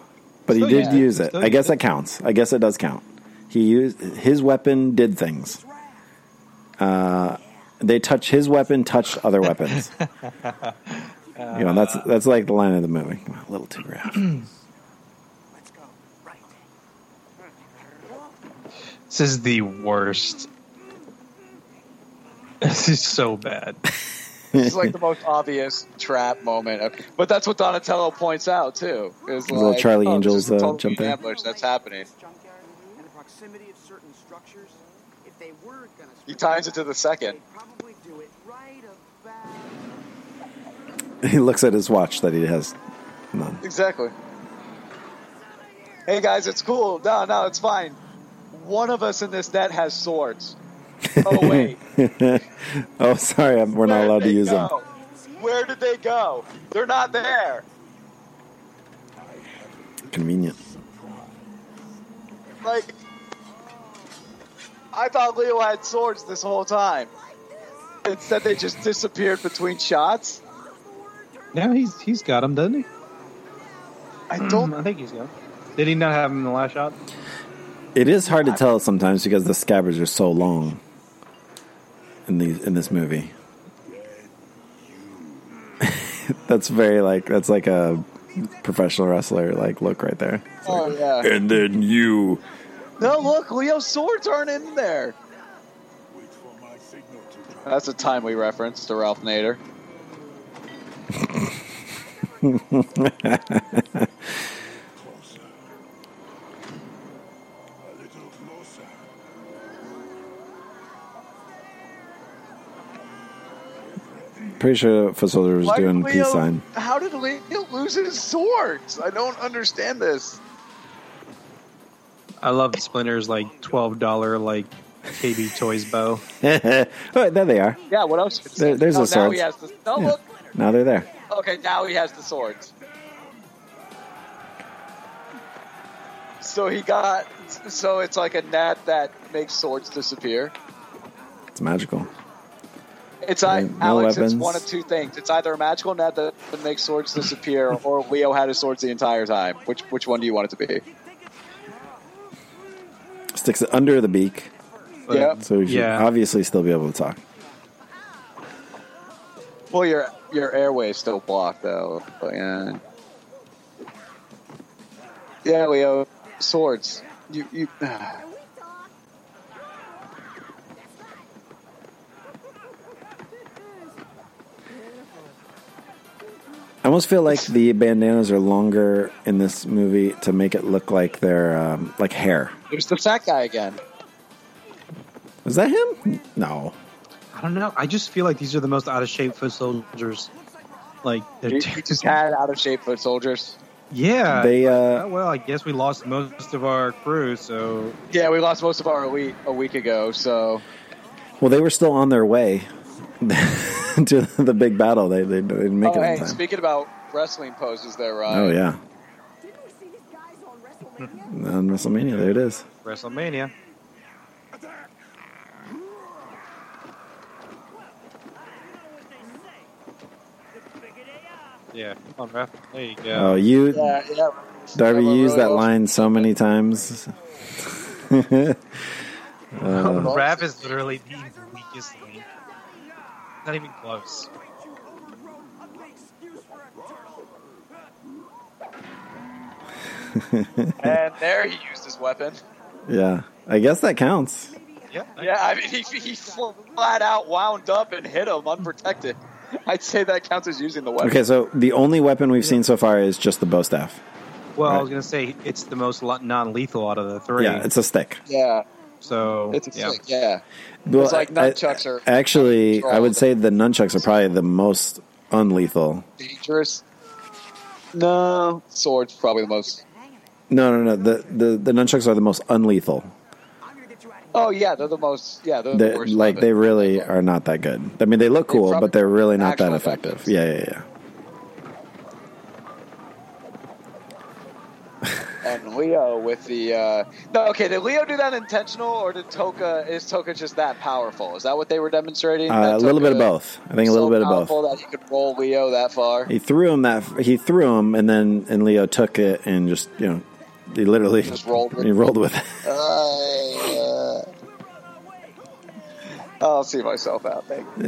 but he Still did used it. use it. I guess it. that counts. I guess it does count. He used his weapon. Did things. Uh, they touch his weapon. Touched other weapons. you know that's that's like the line of the movie. A little too graphic. Let's go. Right. This is the worst. This is so bad. This is like the most obvious trap moment. But that's what Donatello points out too. Is Little like, Charlie oh, Angels, uh, jump ambush that's happening. junkyard the proximity of certain structures. If they were gonna He ties it to the second. they'd probably do it right about He looks at his watch that he has none. Exactly. Hey guys, it's cool. No, no, it's fine. One of us in this net has swords. Oh wait, oh, sorry, I'm, we're not Where'd allowed to they use them. Where did they go? They're not there. Convenient. Like, I thought Leo had swords this whole time. Instead, they just disappeared between shots. Now he's he's got him, doesn't he? I don't. Hmm, I think he's got. him. Did he not have him in the last shot? It is hard to tell sometimes because the scabbards are so long in these in this movie. that's very like that's like a professional wrestler like look right there. Oh yeah. And then you No, look, Leo's swords aren't in there. That's a timely reference to Ralph Nader. pretty sure foot soldier was Why doing Leo- peace sign. How did Leo lose his swords? I don't understand this. I love Splinter's like twelve dollar like KB Toys bow. oh, there they are. Yeah, what else? There- there's oh, the now he has the. Oh, Yeah. look. Now they're there. Okay, now he has the swords. So he got. So it's like a net that makes swords disappear. It's magical. It's I, No Alex. It's weapons. one of two things. It's either a magical net that makes swords disappear, or Leo had his swords the entire time. Which which one do you want it to be? Sticks it under the beak, Yeah. so you should Yeah. obviously still be able to talk. Well, your your airway is still blocked though. But yeah. Yeah, Leo. Swords. You you. almost feel like the bandanas are longer in this movie to make it look like they're um, like hair. There's the fat guy again. Was that him? No. I don't know. I just feel like these are the most out of shape foot soldiers. Like they're He, he just had out of shape foot soldiers. yeah. They, uh, well, I guess we lost most of our crew, so Yeah, we lost most of our elite a week ago. So Well, they were still on their way to the big battle. They they, they didn't make oh, it hey, time. speaking about wrestling poses, there, Ryan. Oh yeah. On WrestleMania, there it is. WrestleMania. Yeah, come on, ref. There you go. Oh, you, Yeah, yeah. Darby, you used that line so many times. uh, Raph is literally the weakest link. Not even close. And there he used his weapon. yeah, I guess that counts. Yeah. Yeah, I mean, he, he flat out wound up and hit him unprotected. I'd say that counts as using the weapon. Okay, so the only weapon we've seen so far is just the bow staff. Well, I was gonna say it's the most non-lethal out of the three. Yeah, it's a stick. Yeah, so it's a yeah. stick, yeah. Well, it's like I- nunchucks are Actually, I would say the nunchucks are probably the most unlethal. dangerous. No, sword's probably the most. No, no, no. The, the, the nunchucks are the most unlethal. Oh yeah, they're the most. Yeah, they're the They, worst. like they really are not that good. I mean, they look cool, but they're really not that effective. Yeah, yeah, yeah. and Leo with the. Uh, no, okay. Did Leo do that intentional, or did Tokka? Is Tokka just that powerful? Is that what they were demonstrating? Uh, a little bit of both. I think a little so bit of both. That he could roll Leo that far. He threw him that he threw him, and then and Leo took it and just you know he literally Just rolled with he rolled with it. Uh, I'll see myself out. Thank you.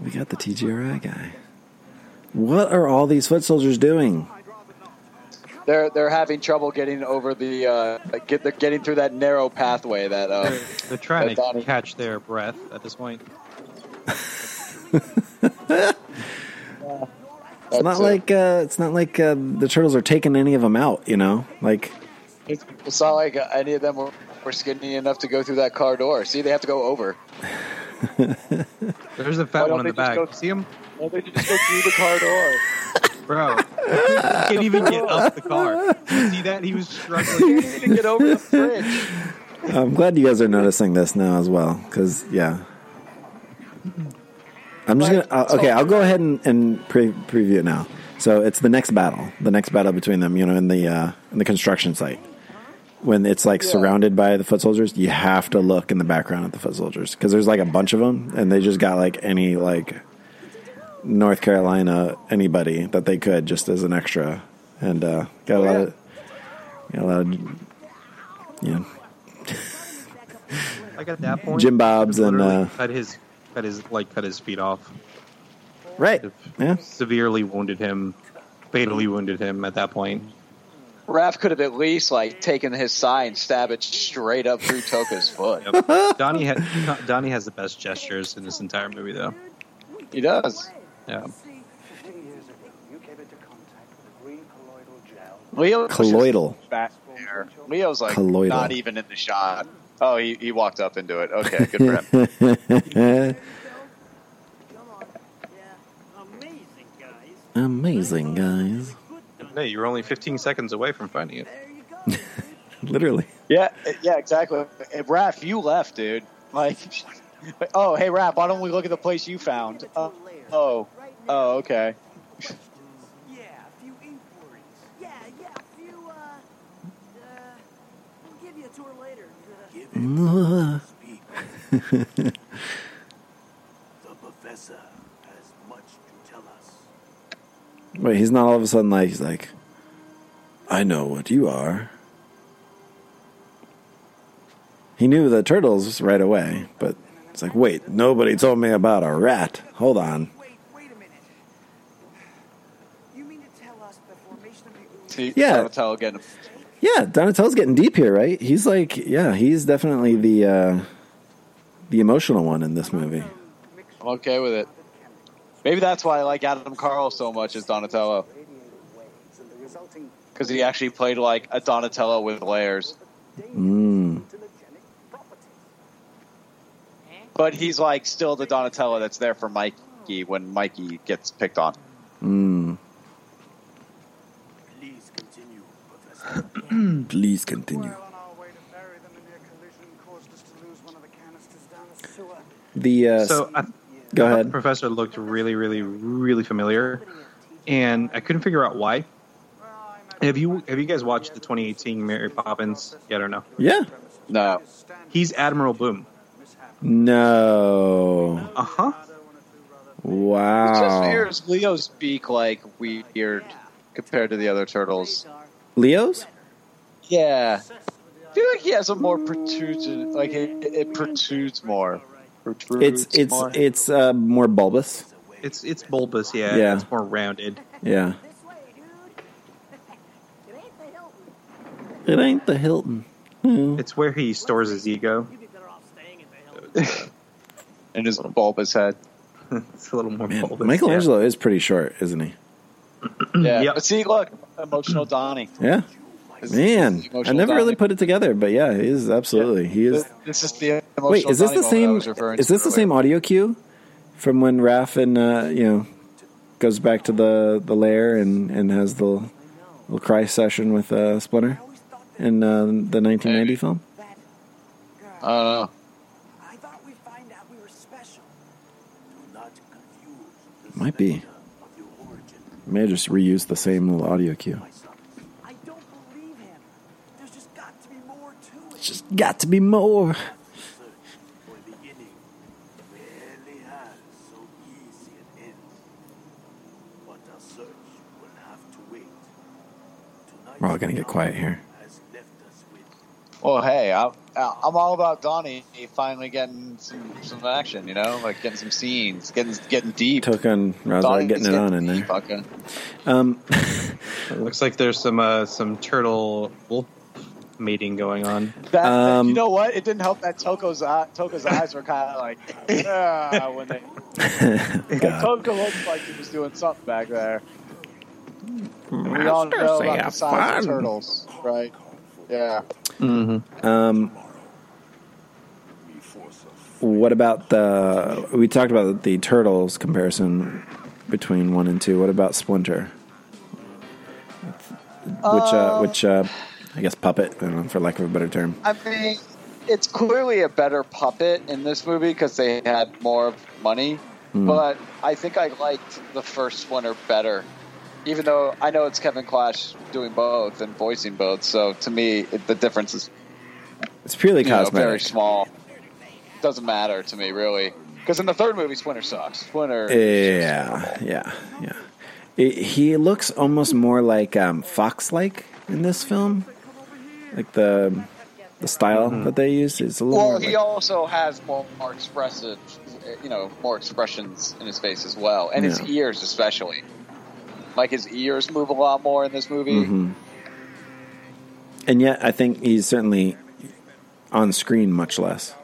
we got the TGRI guy. What are all these foot soldiers doing? They're they're having trouble getting over the uh, get they're getting through that narrow pathway that uh, They're, they're trying that Donnie- to catch their breath at this point. It's not like uh, it's not like uh, the turtles are taking any of them out. You know, like It's, it's not like any of them were, were skinny enough to go through that car door. See, they have to go over. There's a fat don't one in the back. go- See him, Why don't they just go through the car door? bro? he can't even get up the car. You see that? He was struggling. Can't even get over the fridge. I'm glad you guys are noticing this now as well. Because yeah, I'm just gonna uh, okay. I'll go ahead and, and pre- preview it now. So it's the next battle, the next battle between them. You know, in the uh, in the construction site when it's like surrounded by the foot soldiers. You have to look in the background at the foot soldiers because there's like a bunch of them, and they just got like any like North Carolina anybody that they could just as an extra, and uh, got a lot of got a lot of you know Like at that point, Jim Bob's and, uh, cut his cut his like cut his feet off. right. Yeah. Severely wounded him, fatally wounded him at that point. Raph could have at least like taken his side and stab it straight up through Tokka's foot. Yep. Donnie had Donnie has the best gestures in this entire movie, though. He does. Yeah. Leo Colloidal. back there. Leo's like Colloidal. not even in the shot. Oh, he, he walked up into it. Okay, good for him. Amazing, guys. Hey, you were only 15 seconds away from finding it. Literally. Yeah, yeah, exactly. Hey, Raph, you left, dude. Like, oh, hey, Raph, why don't we look at the place you found? Uh, oh, Right oh, okay. Yeah, a few inquiries. Yeah, yeah, a few, uh, uh, I'll give you a tour later. Uh, The professor has much to tell us. Wait, he's not all of a sudden like he's like, I know what you are. He knew the turtles right away, but it's like, wait, nobody told me about a rat. Hold on. wait, wait a minute. You mean to tell us the formation of the ooze See, Yeah. Donatello getting Yeah, Donatello's getting deep here, right? He's like, yeah, he's definitely the uh, the emotional one in this movie. I'm okay with it. Maybe that's why I like Adam Carl so much as Donatello. Because he actually played like a Donatello with layers. Mm. But he's like still the Donatello that's there for Mikey when Mikey gets picked on. Mm. Please continue, Professor. Please continue. The uh, So I, go ahead. The professor looked really, really, really familiar, and I couldn't figure out why. Have you have you guys watched the 2018 Mary Poppins yet or no? Yeah. No. He's Admiral Boom. No. Uh huh. Wow. It just Wow. hears Leo speak like weird compared to the other turtles. Leo's? Yeah. I feel like he has a more protrusion, like it, it protrudes more. Protrudes It's it's more. it's uh, more bulbous. It's it's bulbous, yeah. Yeah. It's more rounded. Yeah. It ain't the Hilton. Hmm. It's where he stores his ego. in his bulbous head. it's a little more Man, bulbous. Michelangelo is pretty short, isn't he? Yeah. Yep. But see, look, emotional Donnie. Yeah. This- Man, this is the I emotional never really put it together, but yeah, he is absolutely. He is. This, this is the emotional Wait, is this Donnie the same? Is this the same audio cue from when Raph and uh, you know goes back to the the lair and and has the little cry session with uh, Splinter in uh, the 1990 Maybe. film? I don't know. I thought we'd find out we were special. Do not confuse Might be. Of May have just reused the same little audio cue. my son. I don't believe him. There's just got to be more to it. Just got to be more. Search for a beginning rarely has so easy an end. But our search will have to wait. Tonight, We're all gonna get quiet here. has left us with Well, hey, I'm, I'm all about Donnie finally getting some, some action, you know, like getting some scenes, getting getting deep. Took on Rahzar getting it on in there. fucking- Um, looks like there's some uh, some turtle wolf mating going on. That, Um, you know what? It didn't help that Tokka's eye, Tokka's eyes were kind of like ah, when they. Like, Tokka looked like he was doing something back there. And we all know about the size fun. of turtles, right? Yeah. Mm-hmm. Um, we force us. what about the? We talked about the turtles comparison between one and two. What about Splinter? Which, uh, which, uh, I guess puppet, I know, for lack of a better term. I mean, it's clearly a better puppet in this movie because they had more money. Hmm. But I think I liked the first Splinter better, even though I know it's Kevin Clash doing both and voicing both. So to me, it, the difference is It's purely you know, very cosmetic. small. Doesn't matter to me really, because in the third movie, Splinter sucks. Splinter, Yeah, yeah, yeah. It, he looks almost more like um, Fox-like in this film, like the the style that they use is a little Well, more. he like- also has more, more expressive, you know, more expressions in his face as well, and his ears especially. Like his ears move a lot more in this movie. Mhm. And yet, I think he's certainly on screen much less.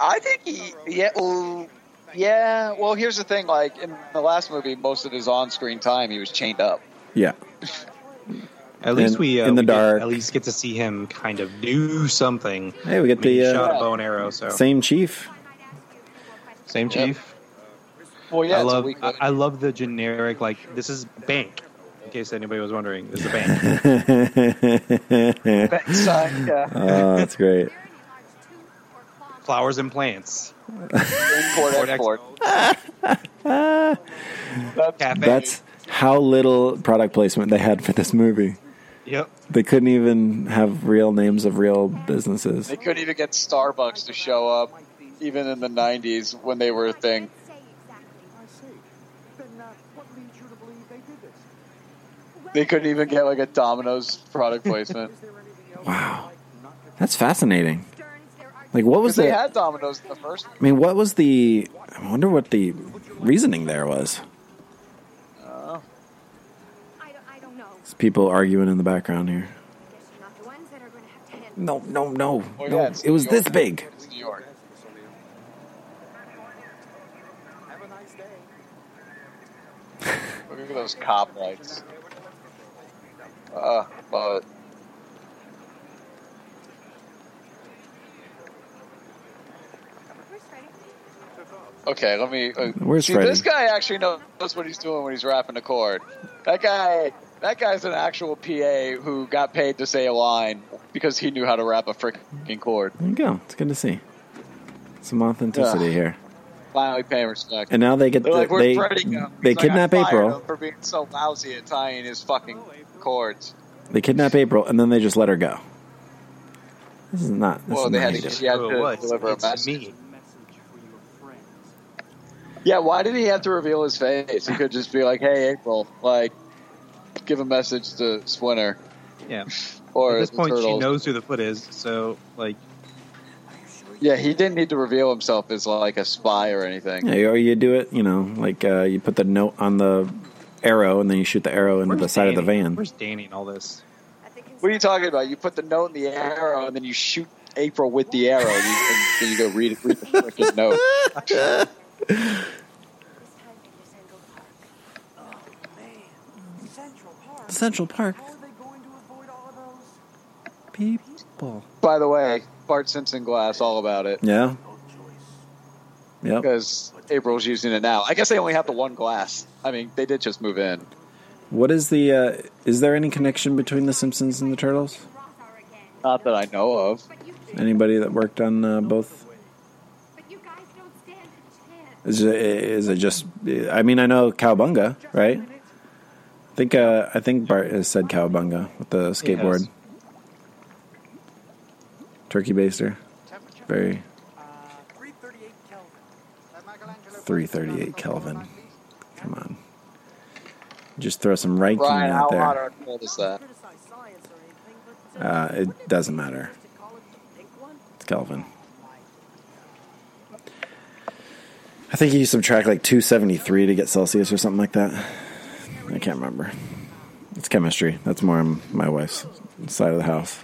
I think he, yeah, well, yeah. Well, here's the thing: like in the last movie, most of his on-screen time, he was chained up. Yeah, At least In- we uh, in the we get- dark. at least get to see him kind of do something. Hey, we get I mean, he the, uh, shot a bow and arrow. So same chief. same Yep. Chief. Well, yeah, I love I, I love the generic like this is bank. In case anybody was wondering, this is a bank. Thanks, uh, yeah. Oh, that's great. Flowers and plants. import export. That's, That's how little product placement they had for this movie. Yep. They couldn't even have real names of real businesses. they couldn't even get Starbucks to show up, even in the '90s when they were a thing. I see. Then uh, what leads you to believe they did this? They couldn't even get like a Domino's product placement. Is there anything else Wow. you'd like not That's fascinating. Like, what was Because they had Domino's in the first. I mean, what was the? I wonder what the reasoning there was. Uh, I don't, know. People arguing in the background here. Guess you're not the ones that are going to have to handle No, no, no, oh, no. yeah, it's It was New this York. big. It's New York. Have a nice day. Look at those cop lights. Uh, love it. Okay, let me. Uh, Where's see, Freddie? this guy actually knows what he's doing when he's wrapping the cord. That guy, that guy's an actual PA who got paid to say a line because he knew how to wrap a freaking cord. There you go. It's good to see some authenticity Yeah. here. Finally paying respect. And now they get They're the, like, they they kidnap "I fired April. for being so lousy at tying his fucking cords. They kidnap April, and then they just let her go. This is not. This Well, is they not had to, she had to what? deliver a message. me. For your friends. Yeah, why did he have to reveal his face? He could just be like, "Hey, April," like give a message to Splinter Yeah. or At this the point, she knows who the foot is. So like, Yeah, he didn't need to reveal himself as like a spy or anything. Yeah, or you do it, you know, like uh, you put the note on the arrow, and then you shoot the arrow into where's the side of the van. Where's Danny and all this? What are you talking about? You put the note in the arrow, and then you shoot April with the arrow, and, you, and then you go read, read the freaking note. Oh, Central Park. Central Park. How are they going to avoid all of those? People. By the way, Bart Simpson glass, all about it. Yeah. Yep. Because April's using it now. I guess they only have the one glass. I mean, they did just move in. What is the? Uh, is there any connection between the Simpsons and the Turtles? Not that I know of. Anybody that worked on uh, both? Is it, is it just? I mean, I know Cowabunga, right? I think uh, I think Bart has said Cowabunga with the skateboard. Turkey baster, very. Three thirty-eight Kelvin. Come on, just throw some ranking Brian, how out there. hot or cold is that? Uh, it doesn't matter. It's Kelvin. I think you subtract like 273 to get Celsius or something like that. I can't remember. It's chemistry. That's more on my wife's side of the house.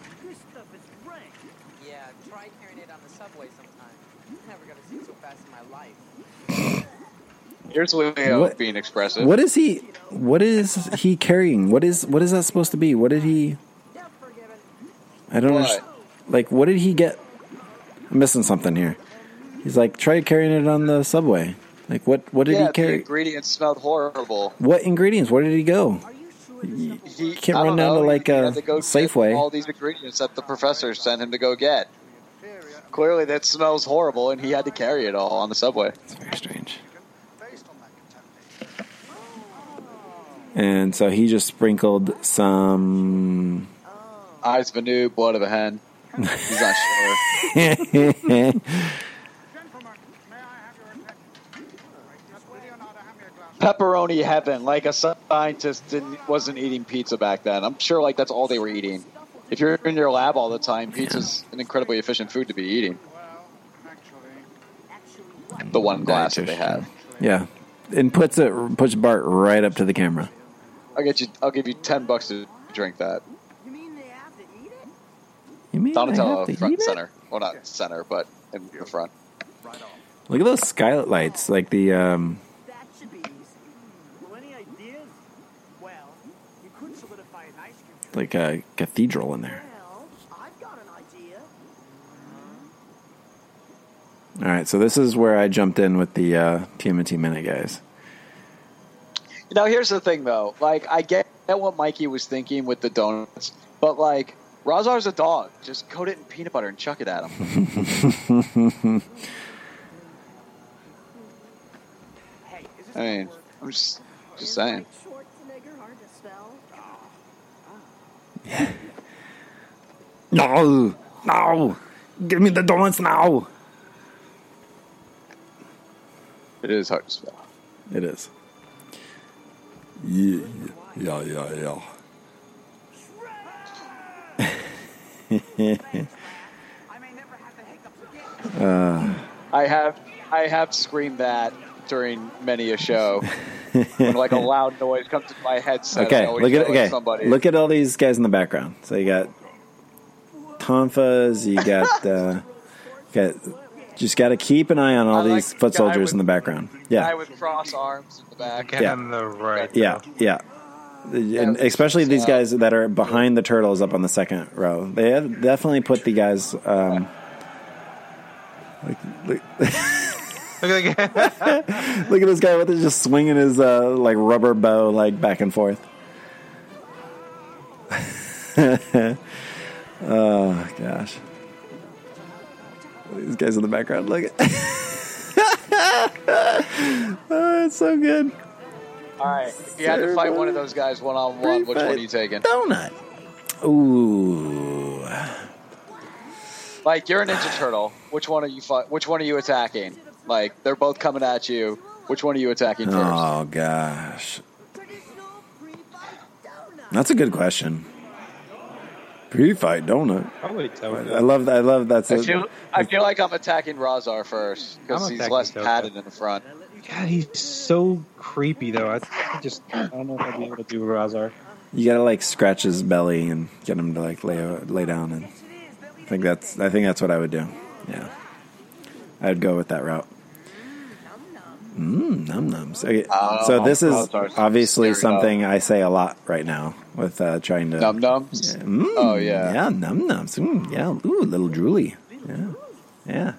Yeah, try carrying it on the subway sometime. Never gonna see it so fast in my life. Here's Leo What- being expressive. What is he? What is he carrying? What is what is that supposed to be? What did he? I don't What? Like, what did he get? I'm missing something here. He's like, try carrying it on the subway. Like, what? What did yeah, he carry? the ingredients smelled horrible. What ingredients? Where did he go? He can't I run don't down to, like, he a had to go Safeway. All these ingredients that the professor sent him to go get. Clearly, that smells horrible, and he had to carry it all on the subway. It's very strange. And so he just sprinkled some. Eyes of a new, blood of a hen. He's not sure. Pepperoni heaven, like a scientist didn't wasn't eating pizza back then. I'm sure like that's all they were eating. If you're in your lab all the time, pizza's an incredibly efficient food to be eating. The one glass that they have. yeah, and puts it puts Bart right up to the camera. I'll get you. I'll give you ten bucks to drink that. You mean I Donatello have to front eat and it? center. Well, not center, but in the front. Look at those skylight lights, like the um, Well, any ideas? Well, you could solidify an ice cube. like a cathedral in there. Well, I've got an idea. All right, so this is where I jumped in with the uh, TMNT minute guys. Now, here's the thing, though. Like, I get what Mikey was thinking with the donuts, but like, Rahzar's a dog. Just coat it in peanut butter and chuck it at him. I mean, I'm just, just saying. No, no, give me the donuts now. It is hard to spell. It is. Yeah, yeah, yeah, yeah. uh, I have, I have screamed that during many a show. when like a loud noise comes to my headset, okay, look at okay. somebody. Look at all these guys in the background. So you got Tonfas, you got uh, got just got to keep an eye on all I these the foot guy soldiers with- in the background. Guy Yeah, with cross arms in the back. Yeah. on the right. yeah, yeah. And especially these guys that are behind the turtles up on the second row. They have definitely put the guys. Um, like, look, Look at look at this guy with his just swinging his uh, like rubber bow like back and forth. oh gosh, these guys in the background. Look, oh, it's so good. All right, if you had to fight one of those guys one on one, which one are you taking? Donut. Ooh. Like you're a Ninja Turtle. Which one are you? Which one are you attacking? Like they're both coming at you. Which one are you attacking first? Oh gosh, that's a good question. Pre-fight donut. Probably Tokka. I love that. I love that's. I A, feel, I feel like I'm attacking Rahzar first because I'm he's attacking less Tokka. padded in the front. God, he's so creepy though. I, I just I don't know if I'd be able to do Rahzar. you gotta like scratch his belly and get him to like lay lay down, and I think that's. I think that's what I would do. Yeah, I'd go with that route. Mmm, num nums. Okay, Oh, so this is obviously something I say a lot right now with uh, trying to Num nums. Mm, Oh, yeah. yeah, num nums. Mm, yeah, ooh, little drooly. Yeah, yeah.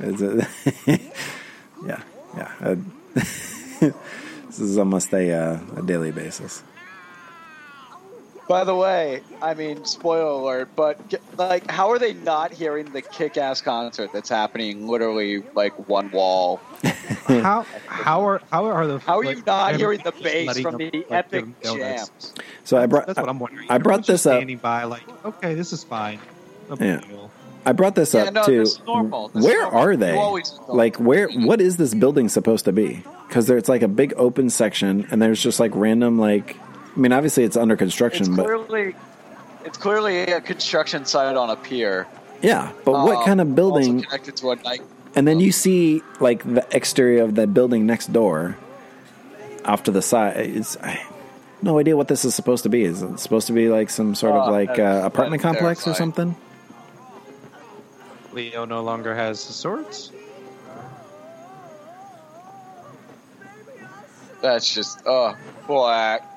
It's a, yeah, yeah. Uh, this is almost a uh, a daily basis. By the way, I mean, spoiler alert, but like, how are they not hearing the kick-ass concert that's happening literally like one wall? how how are how are the How are you like, not every- hearing the bass from them, the like, epic give them donuts? jams? So I brought. That's what I'm wondering. I brought this up. Standing by, like, okay, this is fine. No Yeah. deal. I brought this Yeah, up no, too. this. This where normal. are they? Like where? What is this building supposed to be? Because it's like a big open section, and there's just like random like. I mean, obviously it's under It's construction, but clearly, it's clearly a construction site on a pier. yeah. But what Um, kind of Also building? connected to a night. And then you see like the exterior of that building next door, off to the side. It's I no idea what this is supposed to be. Is it supposed to be like some sort of Oh, like uh, apartment that's complex or something? Leo no longer has swords. That's just oh black.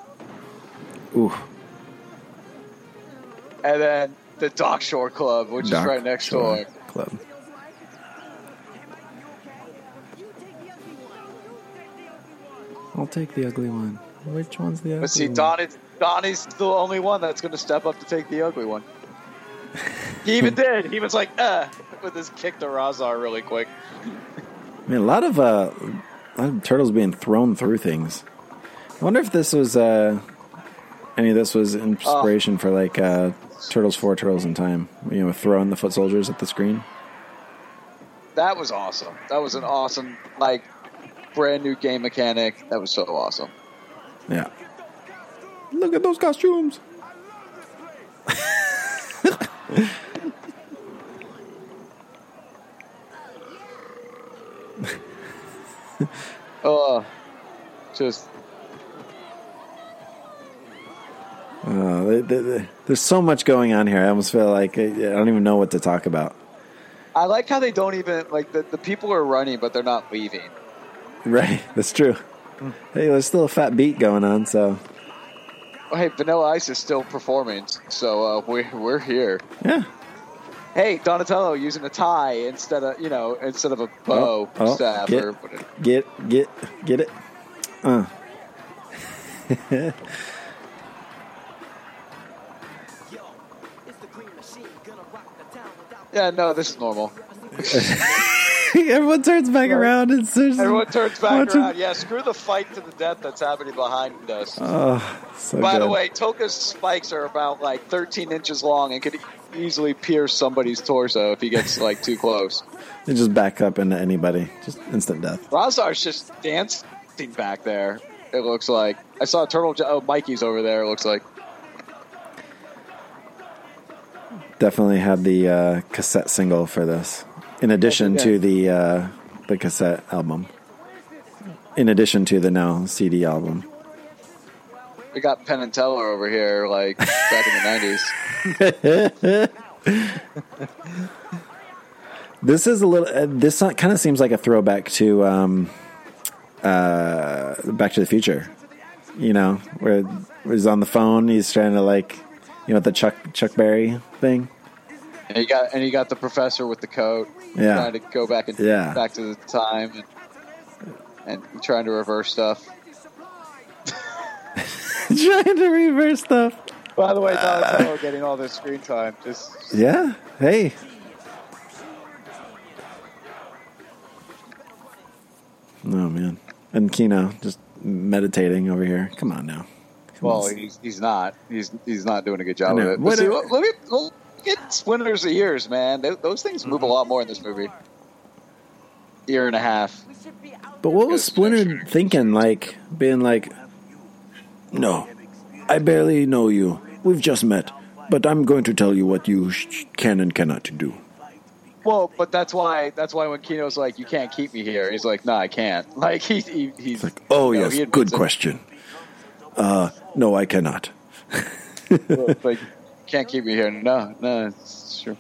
Ooh, And then the Dock Shore Club, which Dock is right next Shore door. Club. I'll take the ugly one. Which one's the ugly But see, one? Donnie's, Donnie's the only one that's going to step up to take the ugly one. He even did. He was like, uh, with his kick to Rahzar really quick. I mean, a lot of uh, a lot of turtles being thrown through things. I wonder if this was uh, any of this was inspiration for like uh, Turtles Four, Turtles in Time. You know, throwing the foot soldiers at the screen. That was awesome. That was an awesome, like, brand new game mechanic. That was so awesome. Yeah. Look at those costumes. Oh, just Uh, th- th- th- there's so much going on here. I almost feel like I, I don't even know what to talk about. I like how they don't even like the, the people are running, but they're not leaving. Right, that's true. Hey, there's still a fat beat going on, so Oh, hey, Vanilla Ice is still performing, so uh, we're we're here. yeah. Hey, Donatello using a tie instead of you know instead of a bow Oh, oh, staff get- or whatever. Get, get, get it. Uh. Yeah, no, this is normal. Everyone turns back around and says, Everyone turns back around. Yeah, screw the fight to the death that's happening behind us. Oh, so By the good. way, Tokka's spikes are about like 13 inches long and could easily pierce somebody's torso if he gets like too close. They just back up into anybody. Just instant death. Rahzar's just dancing back there. It looks like I saw a Turtle. Jo- Oh, Mikey's over there. It looks like. Definitely had the uh, cassette single for this, in addition Yeah. to the uh, the cassette album. In addition to the now CD album. We got Penn and Teller over here, like back in the 90s. This is a little. Uh, this kind of seems like a throwback to um, uh, Back to the Future. You know, where he's on the phone, he's trying to like, you know, the Chuck Chuck Berry thing. And you got and you got the professor with the coat, Yeah. trying to go back and Yeah. back to the time and, and trying to reverse stuff. trying to reverse stuff. By the way, Donatello getting all this screen time. Just Yeah. Hey. Oh man. And Keno just meditating over here. Come on now. Well, he's, he's not. He's he's not doing a good job of it. But see, look, at look at Splinters of Ears, man. Th- those things move a lot more in this movie. Year and a half. But what was Splinter thinking? Like being like, "No, I barely know you. We've just met, but I'm going to tell you what you sh- can and cannot do." Well, but that's why that's why when Keno's like, "You can't keep me here," he's like, "No, I can't." Like he, he he's like, Oh you know, yes, good it. question. Uh, no, I cannot. like, can't keep me here. No, no, it's true.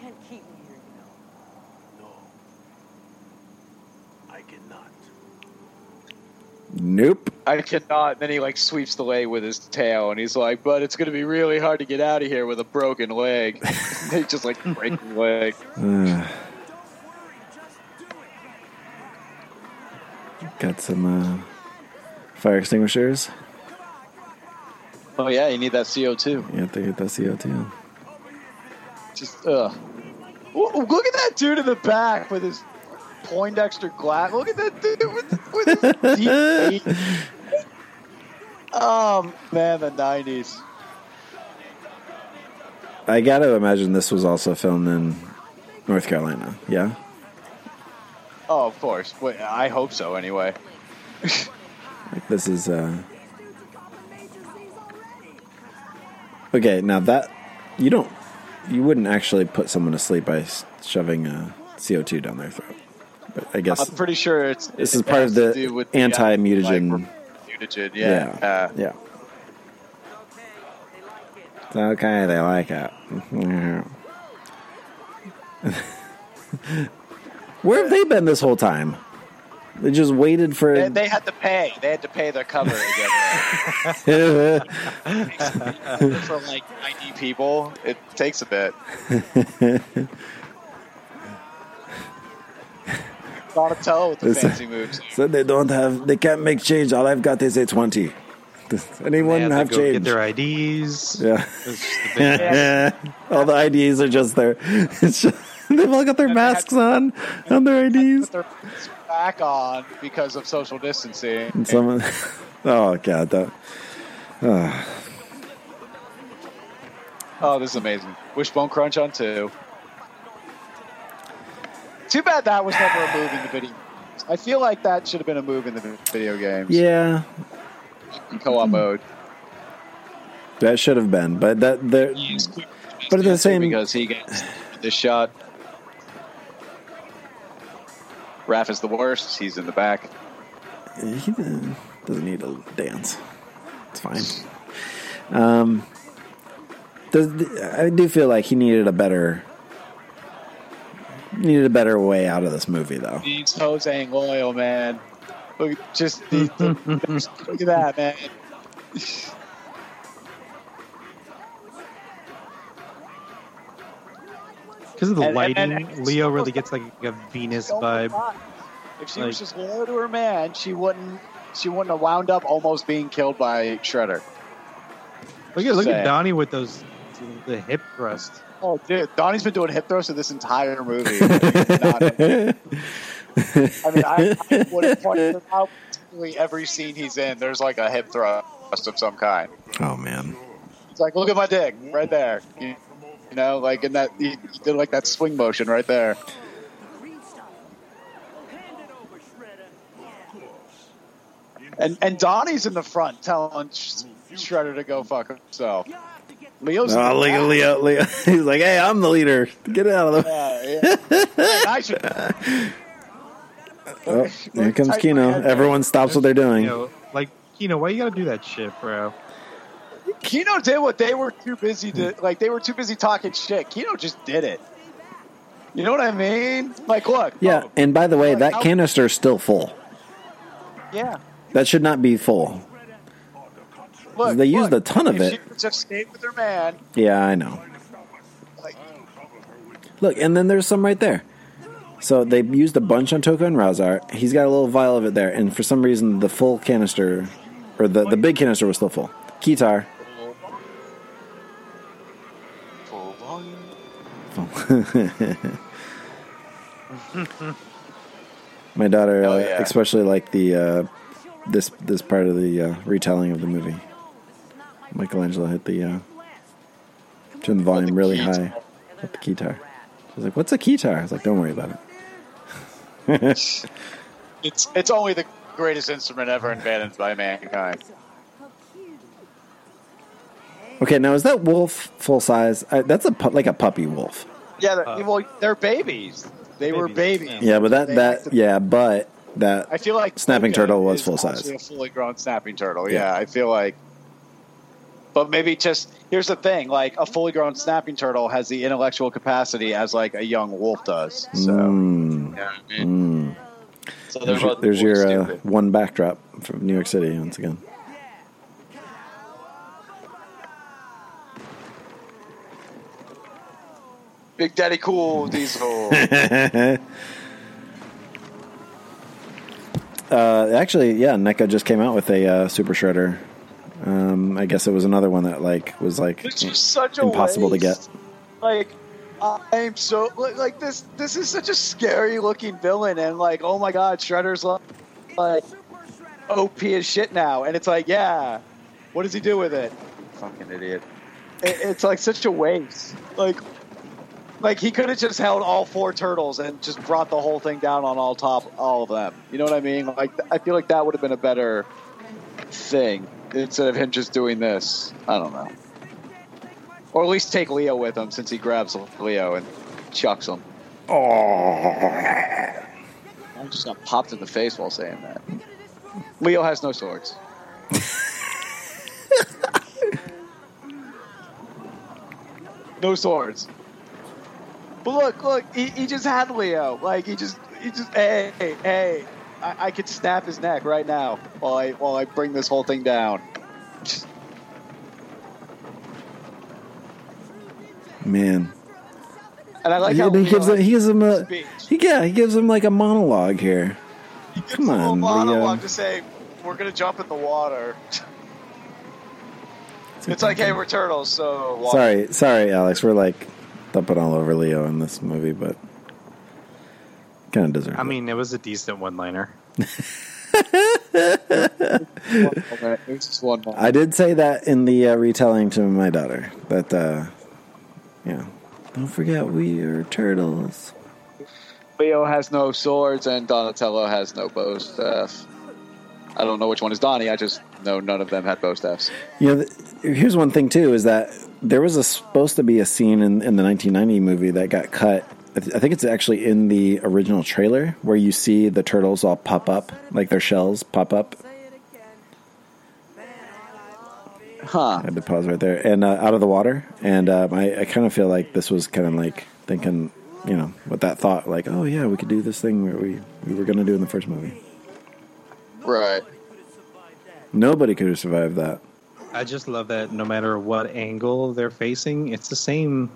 Nope. I cannot. Then he like sweeps the leg with his tail, and he's like, "But it's going to be really hard to get out of here with a broken leg." they just like break the leg. Uh, got some uh, fire extinguishers. Oh yeah, you need that CO two. You have to get that CO2. Just ugh. Look at that dude in the back with his Poindexter glass. Look at that dude with, with his deep. Oh man, the nineties. I got to imagine this was also filmed in North Carolina. Yeah. Oh, of course. Wait, I hope so. Anyway. This is. uh Okay, now that you don't, you wouldn't actually put someone to sleep by shoving uh, CO two down their throat. But I guess I'm pretty sure it's this it is part of the do with the, uh, anti-mutagen. like, mutagen. Yeah. Uh, yeah. It's okay, they like it. Where have they been this whole time? They just waited for. They, they had to pay. They had to pay their cover together. for like 90 people, it takes a bit. Donatello with the Listen, fancy moves. So they don't have. They can't make change. All I've got is a twenty. Does anyone They have to have go change? Get their IDs. Yeah. It's just a big- all the IDs are just there. It's just, they've all got their masks on on their IDs. Put their boots back on because of social distancing. And someone, oh god, that. ah. Oh, this is amazing. Wishbone Crunch on two. Too bad that was never a move in the video. I feel like that should have been a move in the video games. yeah, In co-op mode. that should have been, but that there. But at the same, because he gets this shot. Raph is the worst. He's in the back. he doesn't need to dance. It's fine. Um, does I do feel like he needed a better needed a better way out of this movie, though. He's Jose ain't loyal, man. Look, just the, the- look at that, man. Because of the And- and- lighting, and- Leo really gets like a Venus vibe. If she was just loyal to her man, she wouldn't. She wouldn't have wound up almost being killed by Shredder. Look at look Say. at Donnie with those the hip thrust. Oh, dude, Donnie's been doing hip thrusts in this entire movie. I mean, I, I would have pointed out basically every scene he's in. There's like a hip thrust of some kind. Oh man, It's like, look at my dick right there. You, you know, like in that he, he did like that swing motion right there. And and Donnie's in the front telling Shredder to go fuck himself. Leo's in oh the look. Leo. Leo, he's like, "Hey, I'm the leader. Get out of the." Yeah, yeah. I should. Oh, here comes Keno. Everyone stops what they're doing. You know, like Keno, why you gotta do that shit, bro? Keno did what they were too busy to like. They were too busy talking shit. Keno just did it. You know what I mean? Like, look. Yeah, and by the way, that canister is still full. Yeah. That should not be full. Look, They used look, a ton of it. Just stayed with her man. Yeah, I know. Look, and then there's some right there. So they used a bunch on Tokka and Rahzar. He's got a little vial of it there, and for some reason the full canister, or the, the big canister was still full. Kitar. My daughter, uh, yeah. especially like the uh, this this part of the uh, retelling of the movie. Michelangelo hit the uh, turned the volume really high with the guitar. I was like, "What's a guitar?" I was like, "Don't worry about it." It's it's only the greatest instrument ever invented by mankind. okay, now is that wolf full size? I, that's a pu- like a puppy wolf. Yeah, they're, well, they're babies. They were babies. Yeah, but that They that yeah, but that I feel like snapping Tokka turtle was full size. A fully grown snapping turtle. Yeah. Yeah. I feel like. But maybe just here's the thing: like a fully grown snapping turtle has the intellectual capacity as like a young wolf does. So Mm. yeah, I mean, Mm. so There's your, there's your uh, one backdrop from New York City once again. Big Daddy Cool Diesel. Uh, actually, yeah, NECA just came out with a uh, Super Shredder. Um, I guess it was another one that like was like It's just such a impossible to get. Like, I'm so like, like this. This is such a scary looking villain, and like, oh my god, Shredder's like, like OP as shit now, and it's like, yeah, what does he do with it? Fucking idiot. It, it's like such a waste. Like, like he could have just held all four turtles and just brought the whole thing down on all top, all of them. You know what I mean? Like, I feel like that would have been a better thing instead of him just doing this. I don't know. Or at least take Leo with him since he grabs Leo and chucks him. Oh. I'm just got popped in the face while saying that. Leo has no swords. no swords. But look, look, he, he just had Leo. Like he just, he just, hey, hey, hey. I, I could snap his neck right now while I while I bring this whole thing down. Man, And I like Yeah, how he gives him, he gives him a speech. he, yeah he gives him like a monologue here. Come a on, monologue Leo. to say we're gonna jump in the water. it's like, hey, we're turtles, so water. Sorry, sorry, Alex. We're like thumping all over Leo in this movie, but kind of deserves. I mean, it was a decent one-liner. It's just one moment. I did say that in the uh, retelling to my daughter that, uh, yeah, don't forget we are turtles. Leo has no swords and Donatello has no bow staff. I don't know which one is Donnie. I just know none of them had bow staffs. You know, th- here's one thing too: is that there was a, supposed to be a scene in, in the 1990 movie that got cut. I, th- I think it's actually in the original trailer where you see the turtles all pop up, like their shells pop up. Huh. I had to pause right there and uh, out of the water. And um, I, I kind of feel like this was kind of like thinking, you know, with that thought, like, oh yeah, we could do this thing where we we were going to do in the first movie. Right. Nobody could have survived that. I just love that no matter what angle they're facing, it's the same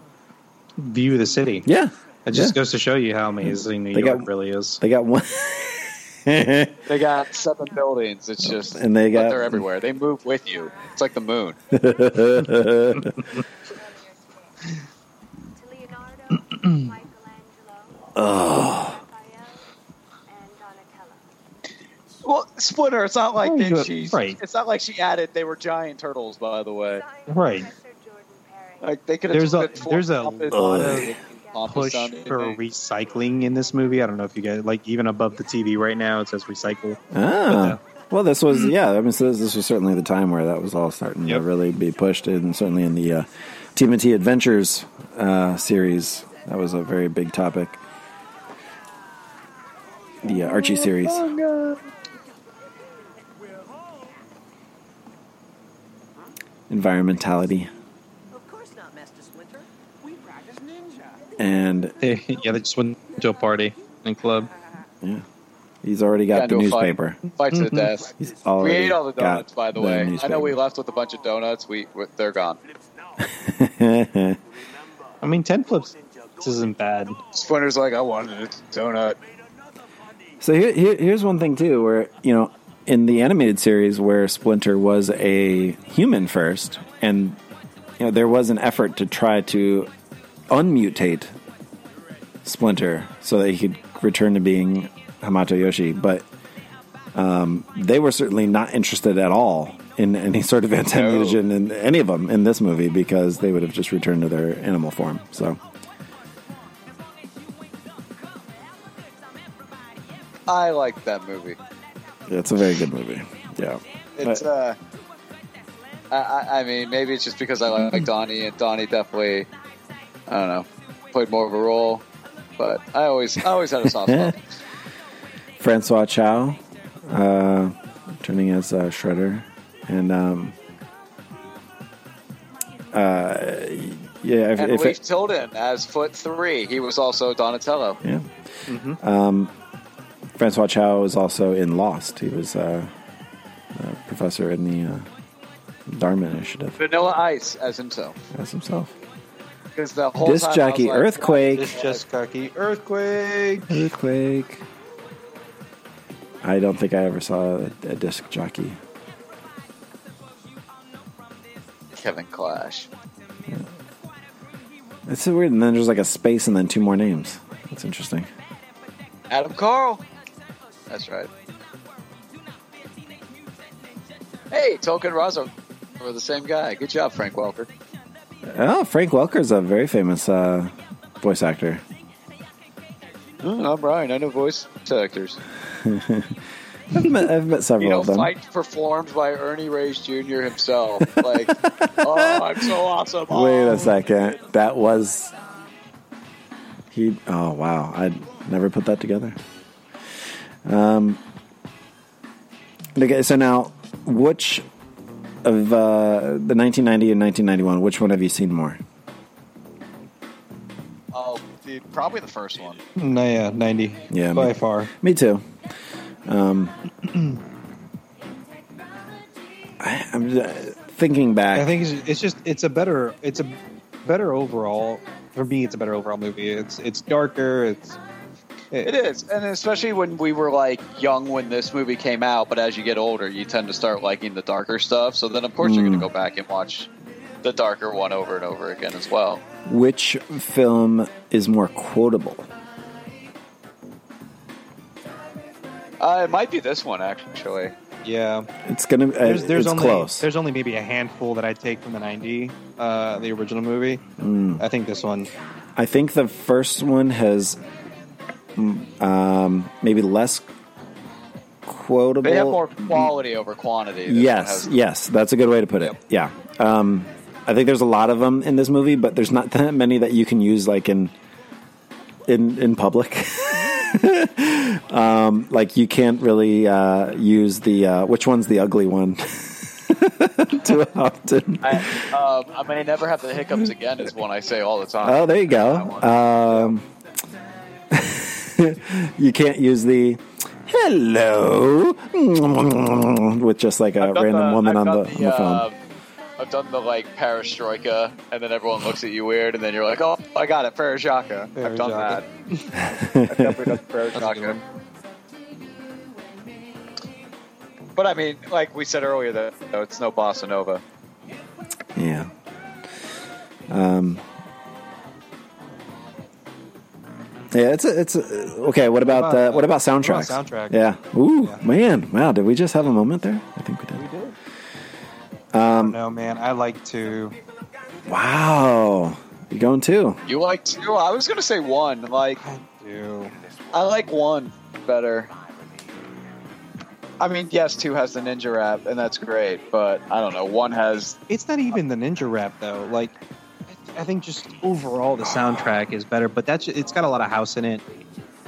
view of the city. Yeah. It just Yeah. goes to show you how amazing New They York got- really is. They got one. They got seven buildings. It's just And they got- they're everywhere. They move with you. It's like the moon. oh, Well, Splinter. It's not like Oh, they, you- she. right. It's not like she added. They were giant turtles, by the way. Right. Like they could have. There's just a there's a pompous- lot of push for thing. recycling in this movie. I don't know if you guys like even above the TV right now it says recycle. ah. Well, this was yeah. I mean, so this, this was certainly the time where that was all starting to really be pushed, and certainly in the uh, TMNT Adventures uh, series, that was a very big topic. The uh, Archie series. Environmentality. Of course not, Master Splinter. We practice ninja. And yeah, they just went to a party and club. yeah, he's already got Got the into a fight. newspaper. Fight to the mhm. death. He's We ate all the got donuts, by the, the way. I know we left with a bunch of donuts. We we- they're gone. I mean, ten flips isn't bad. Splinter's like, I wanted a donut. So here, here, here's one thing too, where you know, in the animated series, where Splinter was a human first, and you know, there was an effort to try to unmutate Splinter so that he could return to being Hamato Yoshi, but um, they were certainly not interested at all in any sort of anti-mutagen in any of them in this movie because they would have just returned to their animal form. So. I like that movie. Yeah, it's a very good movie. Yeah. It's uh, I, I I mean maybe it's just because I like Donnie and Donnie definitely, I don't know, played more of a role, but I always I always had a soft spot. Francois Chau, uh, turning as uh, Shredder, and um, uh, yeah, if, and if Leif it, Tilden as Foot Three. He was also Donatello. yeah, um, Francois Chau was also in Lost. He was uh, a professor in the uh, Dharma Initiative Vanilla Ice as himself. as himself. Because the whole Disc time jockey, like, Earthquake. This just cocky earthquake. Earthquake. I don't think I ever saw a, a disc jockey. Kevin Clash. It's so weird. And then there's like a space and then two more names. That's interesting. Adam Carl. That's right. Hey, Tolkien Razo. We're the same guy. Good job, Frank Welker. Oh, Frank Welker's a very famous uh, voice actor. Oh, I'm Ryan. I know voice actors. I've met, I've met several You know, of them. fight performed by Ernie Reyes Jr. himself. Like, oh, I'm so awesome. Wait Oh. a second. That was he. Oh wow! I never put that together. Um. Okay, so now, which of uh, the 1990 and 1991? Which one have you seen more? Oh, the, probably the first one. No, yeah, ninety. Yeah, by me- far. Me too. Um, I, I'm uh, thinking back. I think it's, it's just it's a better it's a better overall for me. It's a better overall movie. It's it's darker. It's It is, and especially when we were like young when this movie came out. But as you get older, you tend to start liking the darker stuff. So then, of course, you're going Mm. to go back and watch the darker one over and over again as well. Which film is more quotable? Uh, it might be this one actually. yeah. It's gonna. Uh, There's there's it's only close. there's only maybe a handful that I take from the ninety, uh, the original movie. Mm. I think this one. I think the first one has mm, um, maybe less quotable. They have more quality over quantity. Yes, yes, that's a good way to put it. Yeah, um, I think there's a lot of them in this movie, but there's not that many that you can use like in in in public. um, like you can't really uh, use the uh, which one's the ugly one too often. I, um, I may never have the hiccups again. Is one I say all the time. Oh, there you go. Um, you can't use the hello with just like a I've done random the- woman on the, done on the phone. uh, I've done the like perestroika, and then everyone looks at you weird, and then you're like, "Oh, I got it, perestroika." I've done that. I've definitely done perestroika. But I mean, like we said earlier, though, though, it's no bossa nova. Yeah. Um. Yeah, it's a, it's a, okay. What about about, uh, uh, what about what about soundtracks? soundtrack? Yeah. Ooh, man! Wow, did we just have a moment there? I think we did. We did. Um. No, man, I like to. Wow. You going two? You like two? I was gonna say one. Like, do. I like one better. I mean, yes, two has the ninja rap, and that's great, but I don't know. One has It's not even the ninja rap though. Like, I think just overall the soundtrack is better, but that's it's got a lot of house in it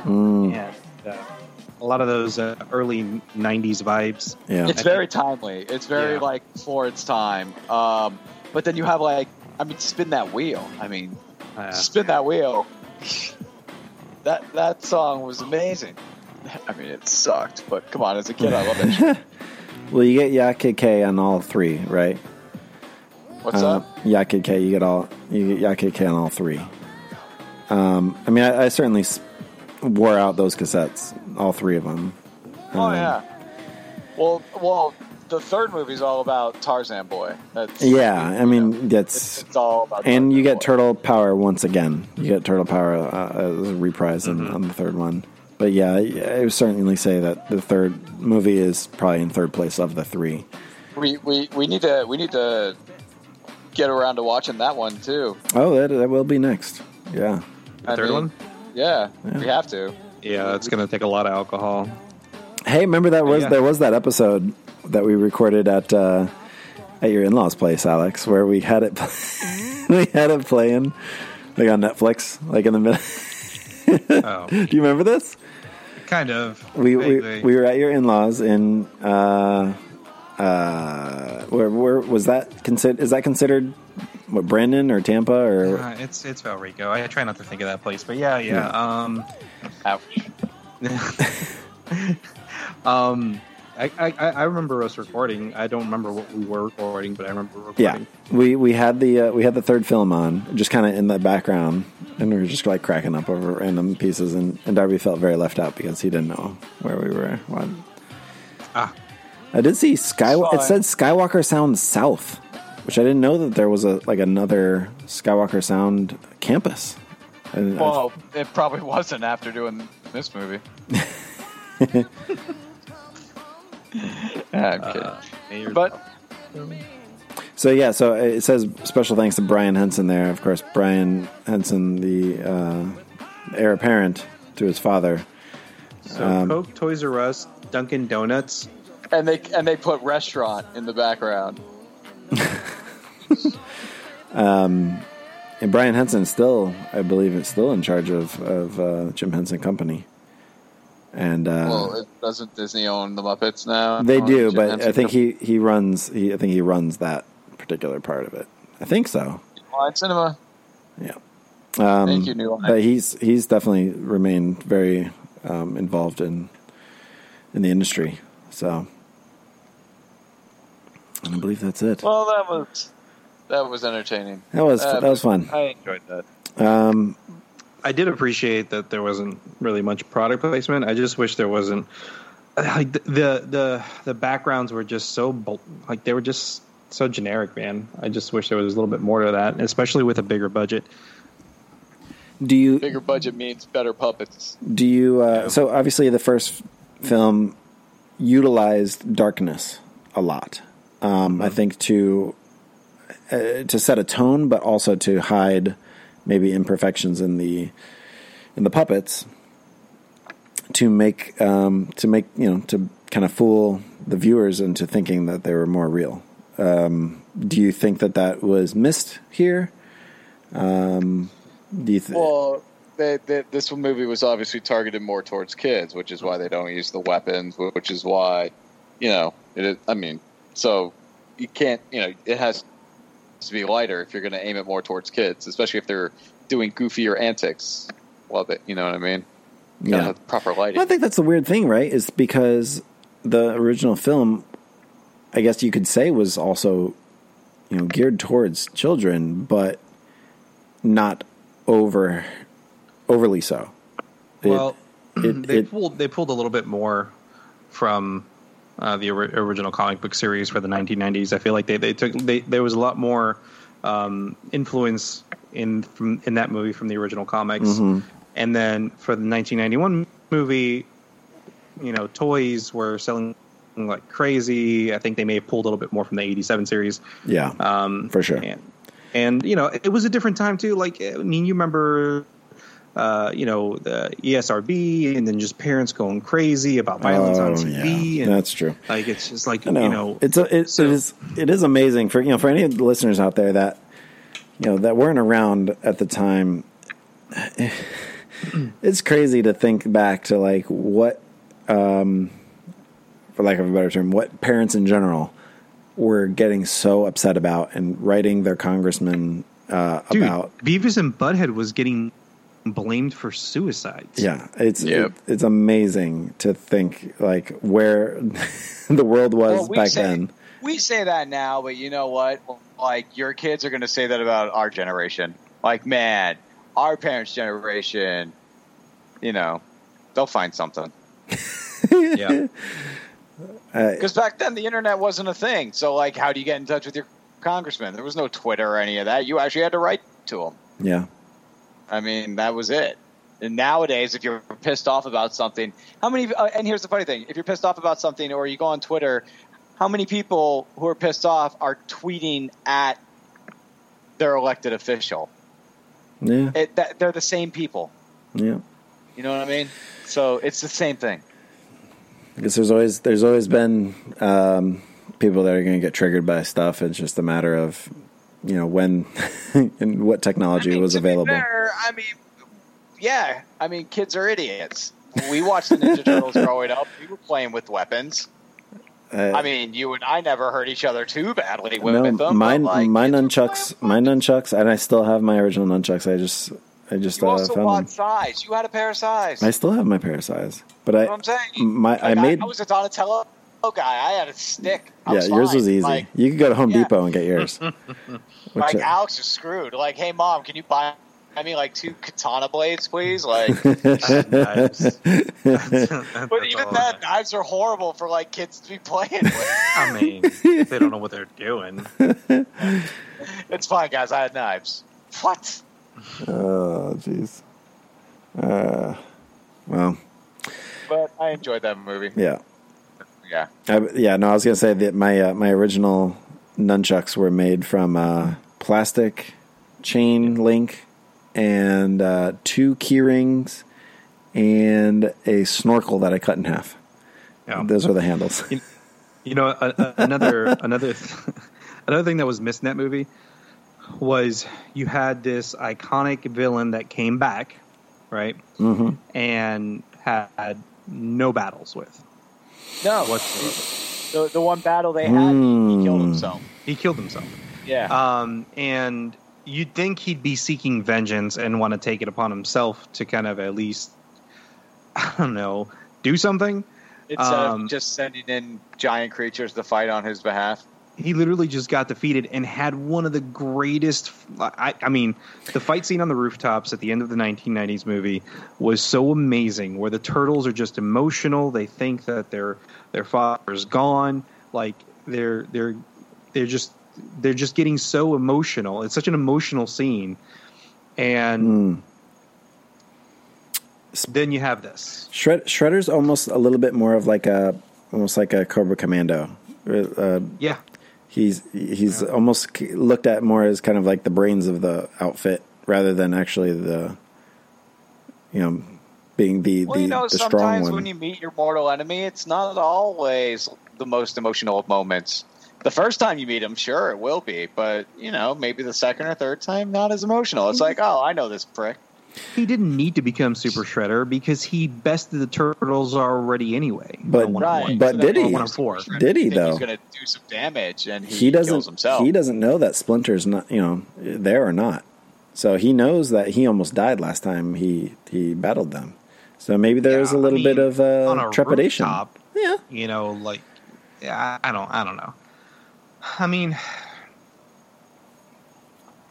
Mm, and uh, a lot of those uh, early '90s vibes. yeah. It's very timely. It's very Yeah. like for its time. Um, but then you have like, I mean, spin that wheel. I mean, Uh, spin that wheel. that that song was amazing. I mean, it sucked, but come on, as a kid, I love it. Well, you get Yakk on all three, right? What's uh, up? Yakk, you get all you get Yakk on all three. Um, I mean, I, I certainly wore out those cassettes, all three of them. Oh Um, yeah. Well, well, the third movie's all about Tarzan Boy. That's Yeah, I mean, it's, that's it's all about. and you get Boy. Turtle Power once again. You get Turtle Power uh, as a reprise on, Mm-hmm. on the third one. But yeah, I would certainly say that the third movie is probably in third place of the three. We, we we need to we need to get around to watching that one too. Oh, that, that will be next. Yeah. I third mean, one? Yeah, Yeah. we have to. Yeah, it's gonna take a lot of alcohol. Hey, remember that was Yeah. there was that episode that we recorded at uh, at your in laws' place, Alex, where we had it we had it playing like on Netflix, like in the middle. Oh, Do you remember this? kind of. We we, we were at your in laws in uh, where where was that considered? Is that considered what Brandon or Tampa or? Uh, it's it's Valrico. I try not to think of that place, but yeah, yeah. Um, Ouch. um, I, I I remember us recording. I don't remember what we were recording, but I remember recording. Yeah, we we had the uh, we had the third film on, just kind of in the background, and we were just like cracking up over random pieces, and, and Darby felt very left out because he didn't know where we were. What? Ah. I did see Sky. Fine. It said Skywalker Sound South. which I didn't know that there was a like another Skywalker Sound campus. And I- Well, it probably wasn't after doing this movie. yeah, I'm kidding. but So yeah, so it says special thanks to Brian Henson there. Of course, Brian Henson, the uh, heir apparent to his father. So Um, Coke, Toys R Us, Dunkin' Donuts. And they and they put restaurant in the background. Um, and Brian Henson still, I believe, is still in charge of of uh, Jim Henson Company. And uh, well, it, doesn't Disney own the Muppets now? they do, Jim but Henson I think he he runs. He I think he runs that particular part of it. I think so. Line Cinema. Yeah. Um, Thank you, New Line. But he's he's definitely remained very um, involved in in the industry. So I believe that's it. Well, that was that was entertaining. That was- Uh, that was fun. I enjoyed that. Um, I did appreciate that there wasn't really much product placement. I just wish there wasn't like the the the, the backgrounds were just so bl- like they were just so generic, man. I just wish there was a little bit more to that, especially with a bigger budget. do you Bigger budget means better puppets. do you? Uh, So obviously, the first film utilized darkness a lot. Um, I think to uh, to set a tone, but also to hide maybe imperfections in the in the puppets to make um, to make you know to kind of fool the viewers into thinking that they were more real. Um, do you think that that was missed here? Um, do you? Th- Well, they, they, this movie was obviously targeted more towards kids, which is why they don't use the weapons, which is why, you know, it is, I mean, so you can't, you know, it has to be lighter if you're going to aim it more towards kids, especially if they're doing goofier antics. Well, they, you know what I mean? Yeah. have proper lighting. Well, I think that's the weird thing, right? Is because the original film, I guess you could say, was also, you know, geared towards children, but not over overly so. It- well, it- mm, they it- pulled they pulled a little bit more from uh, the ori- original comic book series for the 1990s. I feel like they they took they there was a lot more um, influence in from in that movie from the original comics, Mhm. and then for the 1991 movie, you know, toys were selling like crazy. I think they may have pulled a little bit more from the 87 series. yeah, Um, for sure. and, and you know, it was a different time too. Like, I mean, you remember, uh, you know, the ESRB, and then just parents going crazy about violence on Oh, TV. yeah, and that's true. Like, it's just like know. you know, it's a, it, it is it is amazing for you know for any of the listeners out there that you know that weren't around at the time. It's crazy to think back to like what, um, for lack of a better term, what parents in general were getting so upset about and writing their congressman uh, dude, about. Beavis and Butthead was getting blamed for suicides. Yeah, it's Yep. it, it's amazing to think like where the world was Well, we back say- then. We say that now, but you know what? Like your kids are going to say that about our generation. Like, man, our parents' generation, you know, they'll find something. yeah. Uh, Because back then the internet wasn't a thing. So, like, how do you get in touch with your congressman? There was no Twitter or any of that. You actually had to write to him. yeah. I mean, that was it. And nowadays, if you're pissed off about something, how many? Uh, and here's the funny thing: if you're pissed off about something, or you go on Twitter, how many people who are pissed off are tweeting at their elected official? Yeah. It, that, they're the same people. Yeah. You know what I mean? So it's the same thing. Because there's always there's always been um, people that are going to get triggered by stuff. It's just a matter of you know when and what technology was to be available. fair, I mean, yeah. I mean, kids are idiots. We watched the Ninja Turtles growing up. We were playing with weapons. Uh, I mean, you and I never hurt each other too badly with no, them. my like, my nunchucks, my nunchucks, and I still have my original nunchucks. I just I just you uh, also found them. size. You had a pair of sais. I still have my pair of sais, but You I know what I'm saying? my Like, I made I, was a Donatello guy. I had a stick. I yeah was yours fine. was easy. Like, you could go to Home yeah. Depot and get yours. like Which, Alex is screwed. Like, hey mom, can you buy I mean, like two katana blades, please. Like, Knives. but But even then, knives are horrible for like kids to be playing with. I mean, they don't know what they're doing. it's fine, guys. I had knives. What? Oh, jeez. Uh, well, But I enjoyed that movie. yeah. Yeah. I, yeah, no, I was gonna say that my uh, my original nunchucks were made from uh, plastic chain link and uh, two key rings and a snorkel that I cut in half. Yeah. Those are the handles. You know, a, a, another another another thing that was missed in that movie was you had this iconic villain that came back, right, hmm and had no battles with. No. whatsoever. The, the one battle they had, he, he killed Hmm. himself. He killed himself. Yeah. Um, and you'd think he'd be seeking vengeance and want to take it upon himself to kind of at least, I don't know, do something. Instead um, of just sending in giant creatures to fight on his behalf. He literally just got defeated and had one of the greatest. I, I mean, the fight scene on the rooftops at the end of the 1990s movie was so amazing. Where the turtles are just emotional. They think that their their father's gone. Like they're they're they're just they're just getting so emotional. It's such an emotional scene, and Mm. then you have this. Shred- Shredder's almost a little bit more of like a almost like a Cobra Commander. Uh, Yeah, he's he's almost looked at more as kind of like the brains of the outfit rather than actually the you know being the Well, the, you know, the sometimes when you meet your mortal enemy, it's not always the most emotional moments. The first time you meet him, sure, it will be, but you know, maybe the second or third time, not as emotional. It's like, mm-hmm. oh, I know this prick. He didn't need to become Super Shredder because he bested the turtles already anyway. But- Right. but So did he? One of four. Did he, though? He's going to do some damage, and he, he doesn't himself. he doesn't know that Splinter's not you know there or not. So he knows that he almost died last time he he battled them. So maybe there's Yeah, a I little bit mean, of on uh, a trepidation. rooftop, Yeah. you know, like yeah, I I don't, I don't know. I mean,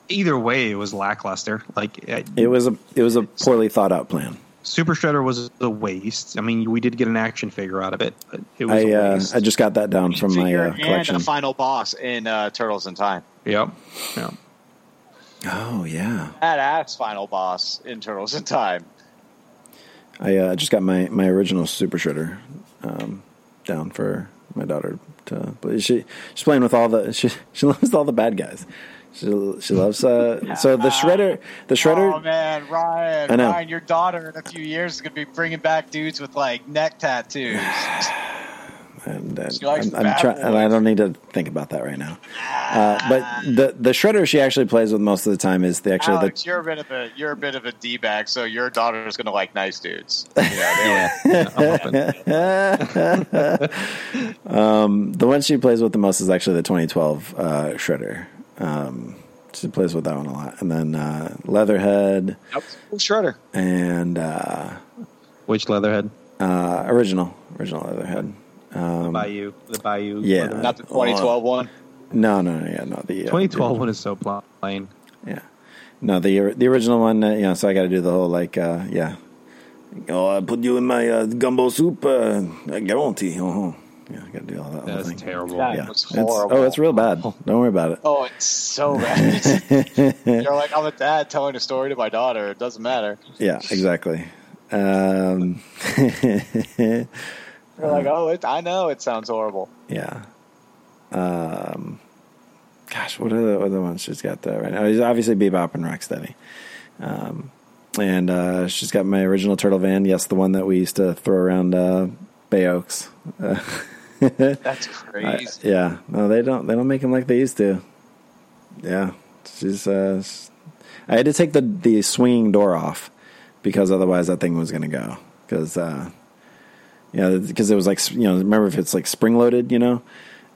either way, it was lackluster. Like uh, It was a it was a poorly thought out plan. Super Shredder was a waste. I mean, we did get an action figure out of it. But it was I a uh. I just got that down from my Figure uh, and collection. a final boss in uh, Turtles in Time. yep, yep. Oh yeah. Badass final boss in Turtles in Time. I uh, just got my, my original Super Shredder um, down for my daughter to. But she she's playing with all the she she loves all the bad guys. She she loves uh, so the Shredder the Shredder Oh man, Ryan, I know. Ryan, your daughter in a few years is going to be bringing back dudes with like neck tattoos. and, and She likes I'm, I'm try- and I don't need to think about that right now. Uh, but the the Shredder she actually plays with most of the time is the actually Alex, you're a bit of a you're a bit of a d bag, so your daughter is going to like nice dudes. Yeah, they Yeah, I'm the um, the one she plays with the most is actually the 2012 uh, Shredder. Um, she plays with that one a lot, and then uh, Leatherhead Nope. Shredder. and uh, Which Leatherhead? uh, original original Leatherhead. Um, Bayou, the Bayou. yeah. Leatherhead. Not the 2012 one. no, no, no, yeah, no. The uh, 2012 one is so plain. Yeah. No, the the original one, uh, you know, so I got to do the whole like, uh, yeah. Oh, I put you in my uh, gumbo soup, uh, I guarantee. Uh-huh. Yeah, I got to do all that That's terrible. That Yeah, was It's- oh, it's real bad. Don't worry about it. Oh, it's so bad. You're like, I'm a dad telling a story to my daughter. It doesn't matter. Yeah, exactly. Um, You're like, oh, it, I know it sounds horrible. yeah. Um, gosh, what are the other ones she's got there right now? It's obviously Bebop and Rocksteady. Um, and uh, she's got my original Turtle Van. Yes, the one that we used to throw around uh, Bay Oaks. Uh, That's I- crazy. yeah, no, they don't. They don't make them like they used to. Yeah, she's. Uh, I had to take the the swinging door off because otherwise that thing was going to go. Because, uh, yeah, because it was like you know, remember if it's like spring loaded, you know,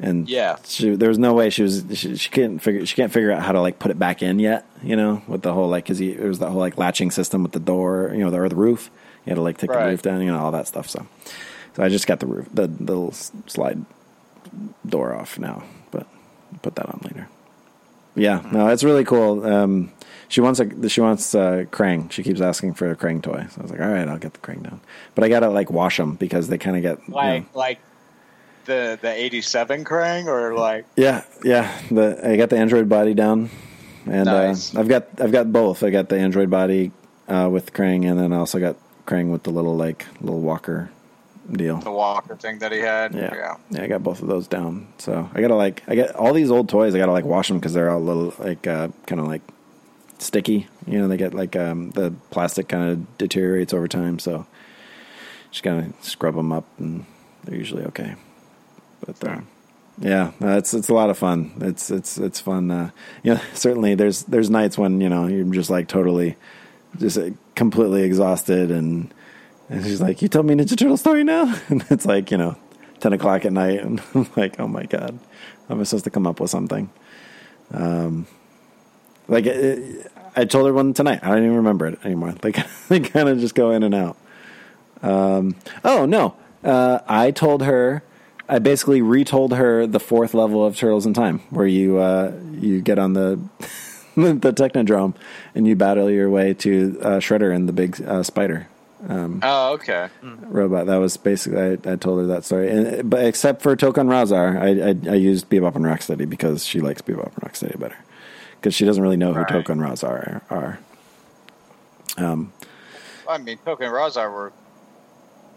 and Yeah. she, there was no way she was she, she couldn't figure she can't figure out how to like put it back in yet, you know, with the whole like because it was the whole like latching system with the door, you know, the, or the roof. You had to like take Right. the roof down, you know, all that stuff. So, so I just got the roof, the, the little slide door off now, but I'll put that on later. Yeah, no, it's really cool. Um, she wants a she wants uh, Krang. She keeps asking for a Krang toy. So I was like, all right, I'll get the Krang down. But I gotta like wash them because they kind of get you Like know- like the the eighty seven Krang or like yeah, yeah. The I got the Android body down, and Nice. uh, I've got I've got both. I got the Android body uh, with Krang, and then I also got Krang with the little like little walker deal. the Walker thing that he had. Yeah. yeah, I got both of those down. So I gotta like, I get all these old toys. I gotta like wash them because they're all little like uh, kind of like sticky. You know, they get like um, the plastic kind of deteriorates over time. So just gotta scrub them up, and they're usually okay. But uh, yeah, it's it's a lot of fun. It's it's it's fun. Uh, you know, certainly there's there's nights when you know you're just like totally, just uh, completely exhausted and. And she's like, "You told me Ninja Turtle story now," and it's like you know, ten o'clock at night, and I'm like, "Oh my god, I'm supposed to come up with something?" Um, like it, I told her one tonight. I don't even remember it anymore. Like they kind of just go in and out. Um, oh no, uh, I told her. I basically retold her the fourth level of Turtles in Time, where you uh, you get on the the Technodrome and you battle your way to uh, Shredder and the big uh, spider. Um, Oh, okay. robot. That was basically I, I told her that story, and, but except for Tokka and Rahzar, I, I I used Bebop and Rocksteady because she likes Bebop and Rocksteady better because she doesn't really know who Right. Tokka and Rahzar are. Um, I mean, Tokka and Rahzar were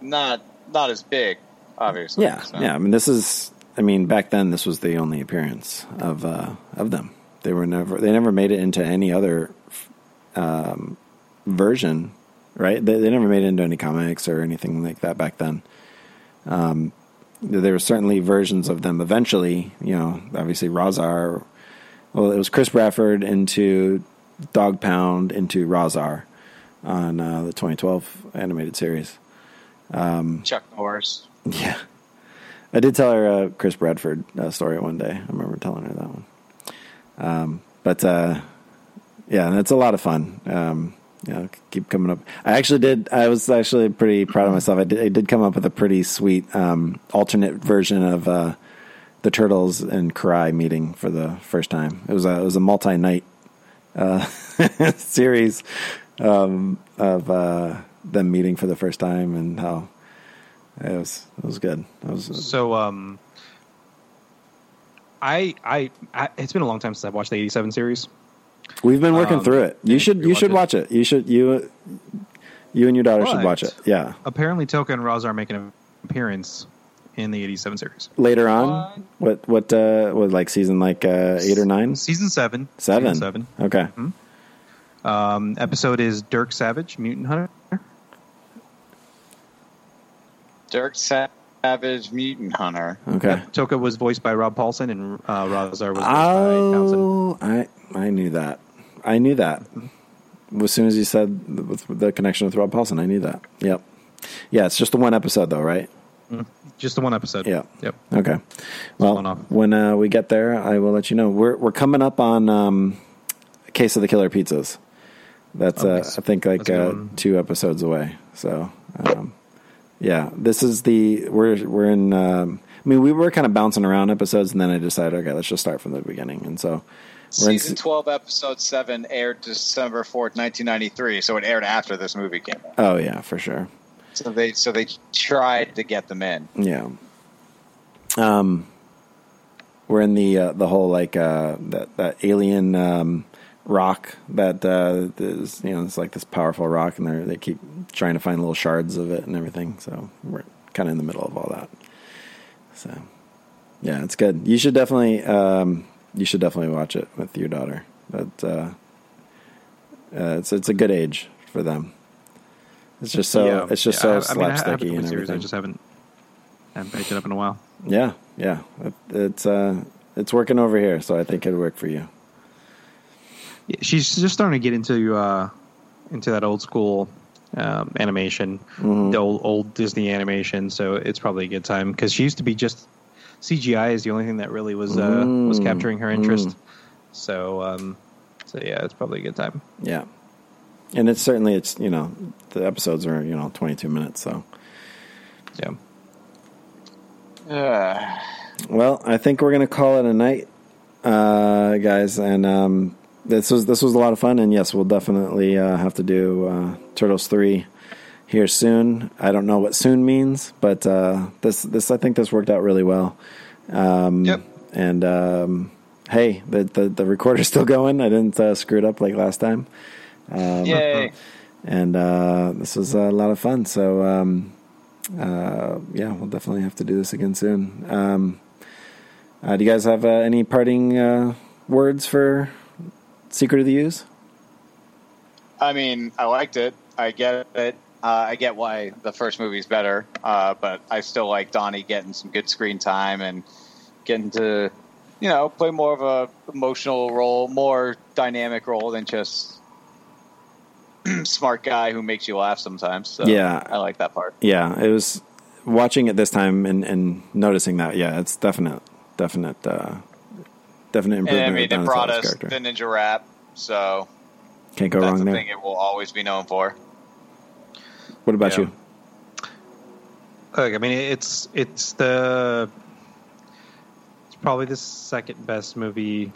not not as big, obviously. yeah, so. yeah. I mean, this is. I mean, back then this was the only appearance of uh, of them. They were never. They never made it into any other um, version, right? They, they never made it into any comics or anything like that back then. Um, there were certainly versions of them eventually. You know, obviously Rahzar. Well, it was Chris Bradford into Dog Pound into Rahzar on uh, the 2012 animated series. Um, Chuck Norris. yeah. I did tell her a Chris Bradford uh, story one day. I remember telling her that one. Um, but uh, yeah, and it's a lot of fun. Um, know, keep coming up. I actually did. I was actually pretty proud of myself. I did, I did come up with a pretty sweet um, alternate version of uh, the Turtles and Karai meeting for the first time. It was a it was a multi night uh, series um, of uh, them meeting for the first time and how it was it was good. It was So, um, I, I, I, it's been a long time since I've watched the '87 series. We've been working Um, through it. You should you should it. watch it. You should you you and your daughter should watch it. Yeah. Apparently, Tokka and Raz are making an appearance in the '87 series. Later on, what what uh what like season like uh 8 or 9? Season seven. Seven. Season seven. Okay. Um, episode is Dirk Savage, Mutant Hunter. Dirk Savage, Mutant Hunter. Okay. Tokka was voiced by Rob Paulsen, and uh, Rahzar was voiced by Townsend. Oh, I I knew that. I knew that. As soon as you said th- the connection with Rob Paulsen, I knew that. Yep. Yeah, it's just the one episode though, right? Just the one episode. Yeah. Yep. Okay. Well, when uh, we get there, I will let you know. We're we're coming up on um, Case of the Killer Pizzas. That's Oh, uh, nice. I think like That's a good uh, two episodes away. So um, yeah, this is the we're we're in. Um, I mean, we were kind of bouncing around episodes, and then I decided, okay, let's just start from the beginning. And so. Season 12, episode 7 aired December 4th, 1993, so it aired after this movie came out. Oh yeah, for sure. So they so they tried to get them in. Yeah. Um, we're in the uh, the whole like uh, that that alien um, rock that uh, is you know it's like this powerful rock, and they they keep trying to find little shards of it and everything. So we're kind of in the middle of all that. So yeah, it's good. You should definitely um, you should definitely watch it with your daughter. But uh, uh, it's it's a good age for them. It's just so Yeah. it's just Yeah, so I- I mean, I slapsticky and series, everything. I just haven't haven't picked it up in a while. Yeah, yeah. It, it's uh, it's working over here, so I think it'd work for you. Yeah, she's just starting to get into uh, into that old school um, animation, Mhm. the old old Disney animation. So it's probably a good time because she used to be just CGI is the only thing that really was uh, was Mm, capturing her interest. mm. So um, so yeah, it's probably a good time. Yeah, and it's certainly it's you know the episodes are you know twenty two minutes, so yeah. Uh, well, I think we're gonna call it a night uh, guys, and um, this was this was a lot of fun. And yes, we'll definitely uh, have to do uh, Turtles three here soon. I don't know what soon means, but uh, this this I think this worked out really well. Um, Yep. And um, hey, the, the the recorder's still going. I didn't uh, screw it up like last time. Um, Yay. And uh, this was a lot of fun. So um, uh, yeah, we'll definitely have to do this again soon. Um, uh, do you guys have uh, any parting uh, words for Secret of the Ooze? I mean, I liked it. I get it. Uh, I get why the first movie's better, uh, but I still like Donnie getting some good screen time and getting to, you know, play more of a emotional role, more dynamic role than just smart guy who makes you laugh sometimes. So Yeah. I like that part. Yeah, it was watching it this time and, and noticing that. Yeah, it's definite, definite, uh, definite And improvement. I mean, it brought us character. the Ninja Rap, so Can't go that's wrong the there. thing it will always be known for. What about Yeah. you? Look, I mean, it's it's the it's probably the second best movie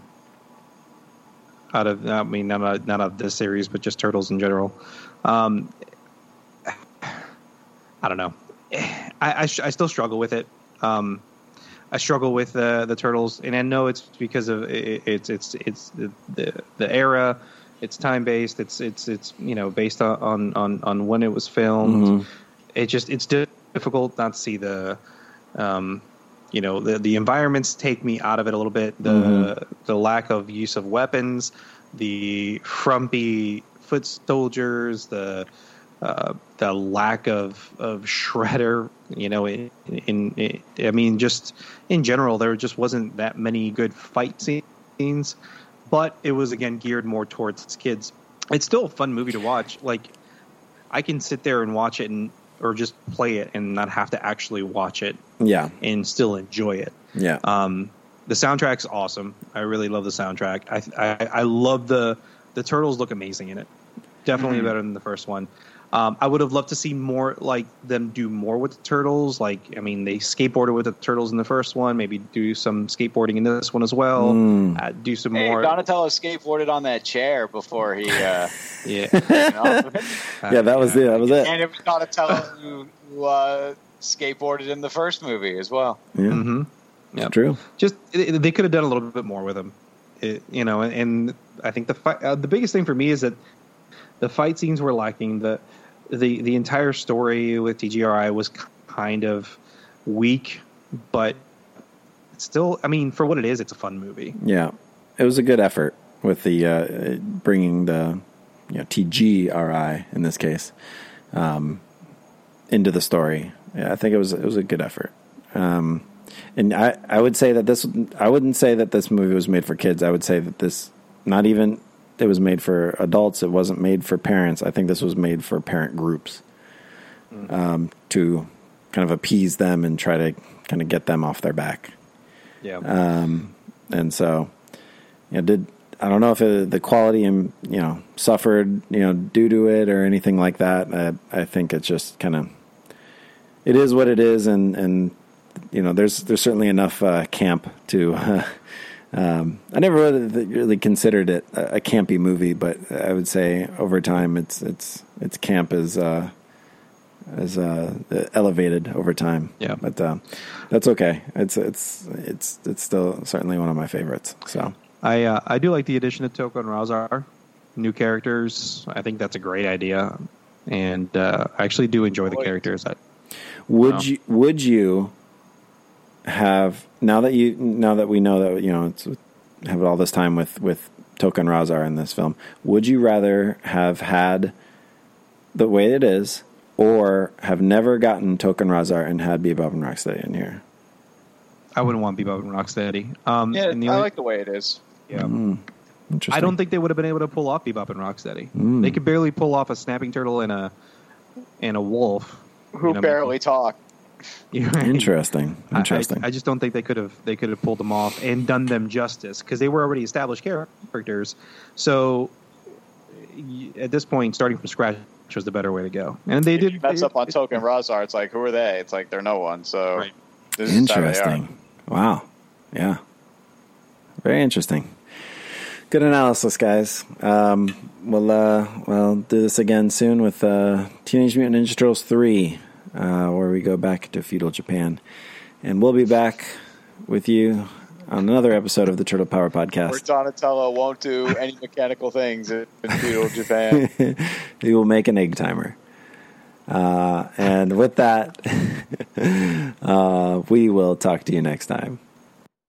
out of I mean not out- not of this series, but just Turtles in general. Um, I don't know. I I, sh- I still struggle with it. Um, I struggle with uh, the Turtles, and I know it's because of it, it's it's it's the, the the era. It's time based. It's it's it's you know based on on on, when it was filmed Mhm. it just it's difficult not to see the um you know the the environments take me out of it a little bit the Mhm. the lack of use of weapons the frumpy foot soldiers the uh, the lack of of shredder you know in, in, in i mean just in general there just wasn't that many good fight scenes but it was again geared more towards kids it's still a fun movie to watch like I can sit there and watch it and or just play it and not have to actually watch it Yeah, and still enjoy it. yeah, Um, the soundtrack's awesome. I really love the soundtrack. I I, I love the the turtles look amazing in it. Definitely Mm-hmm. better than the first one. Um, I would have loved to see more like them do more with the turtles. Like I mean, they skateboarded with the turtles in the first one. Maybe do some skateboarding in this one as well. Mm. Uh, do some Hey, more. Donatello skateboarded on that chair before he. Uh, yeah, you know, yeah. That was it. That was it. and it was Donatello who, who uh, skateboarded in the first movie as well. Yeah, hmm it's true. just it, they could have done a little bit more with him it, you know and, and i think the fight uh, the biggest thing for me is that the fight scenes were lacking the the the entire story with tgri was kind of weak but still i mean for what it is it's a fun movie Yeah, it was a good effort with the uh, bringing the you know TGRI in this case um, into the story. Yeah, I think it was it was a good effort. Um, and I, I would say that this I wouldn't say that this movie was made for kids. I would say that this not even it was made for adults. It wasn't made for parents. I think this was made for parent groups um, to kind of appease them and try to kind of get them off their back. yeah Um, and so, you know, did I don't know if it, the quality and you know suffered you know due to it or anything like that. I, I think it's just kind of it is what it is, and and you know there's there's certainly enough uh, camp to. um, I never really, really considered it a, a campy movie, but I would say over time it's it's its camp is uh, is uh, elevated over time. Yeah. but uh, that's okay. It's it's it's it's still certainly one of my favorites. So I uh, I do like the addition of Tokka and Rahzar, new characters. I think that's a great idea, and uh, I actually do enjoy the characters. I, would Wow. you would you have now that you now that we know that you know it's have all this time with with Tokka and Rahzar in this film? Would you rather have had the way it is, or have never gotten Tokka and Rahzar and had Bebop and Rocksteady in here? I wouldn't want Bebop and Rocksteady. Um, Yeah, and the I only- like the way it is. yeah. Mm, interesting. I don't think they would have been able to pull off Bebop and Rocksteady. Mm. They could barely pull off a snapping turtle and a and a wolf. Who You know, barely talk. You're right. Interesting. I- I- Interesting. I, just don't think they could have they could have pulled them off and done them justice because they were already established characters. So at this point, starting from scratch was the better way to go. And they If did. mess up on Tokka and Rahzar, it's like, who are they? It's like they're no one. So Right. this is how they are. Interesting. Wow. Yeah. Very interesting. Good analysis, guys. Um, we'll uh, we'll do this again soon with uh, Teenage Mutant Ninja Turtles three, uh, where we go back to feudal Japan, and we'll be back with you on another episode of the Turtle Power Where Podcast. Donatello won't do any mechanical things in in feudal Japan. we will make an egg timer. Uh, and with that, uh, we will talk to you next time.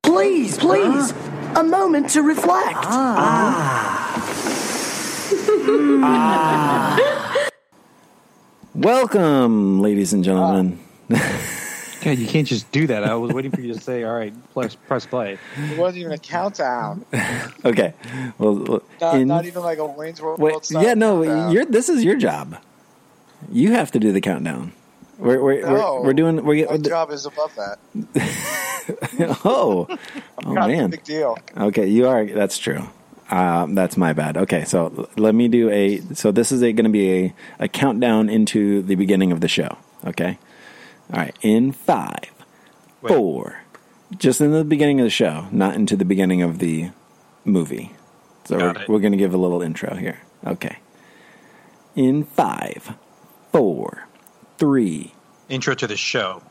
Please, please, a moment to reflect. Welcome, ladies and gentlemen. God, you can't just do that. I was waiting for you to say, "All right, press press play." It wasn't even a countdown. okay. Well, Not, in- not even like a Wayne's World. Wait, style yeah, no, you're, this is your job. You have to do the countdown. We're we're No, we're, we're doing we're, My job is above that. oh oh Kind of a man big deal. okay you are that's true um, that's my bad. Okay so let me do a so this is a going to be a, a countdown into the beginning of the show okay? All right in five four just in the beginning of the show not into the beginning of the movie. So Got we're, it. we're going to give a little intro here okay. In five four three Intro to the show.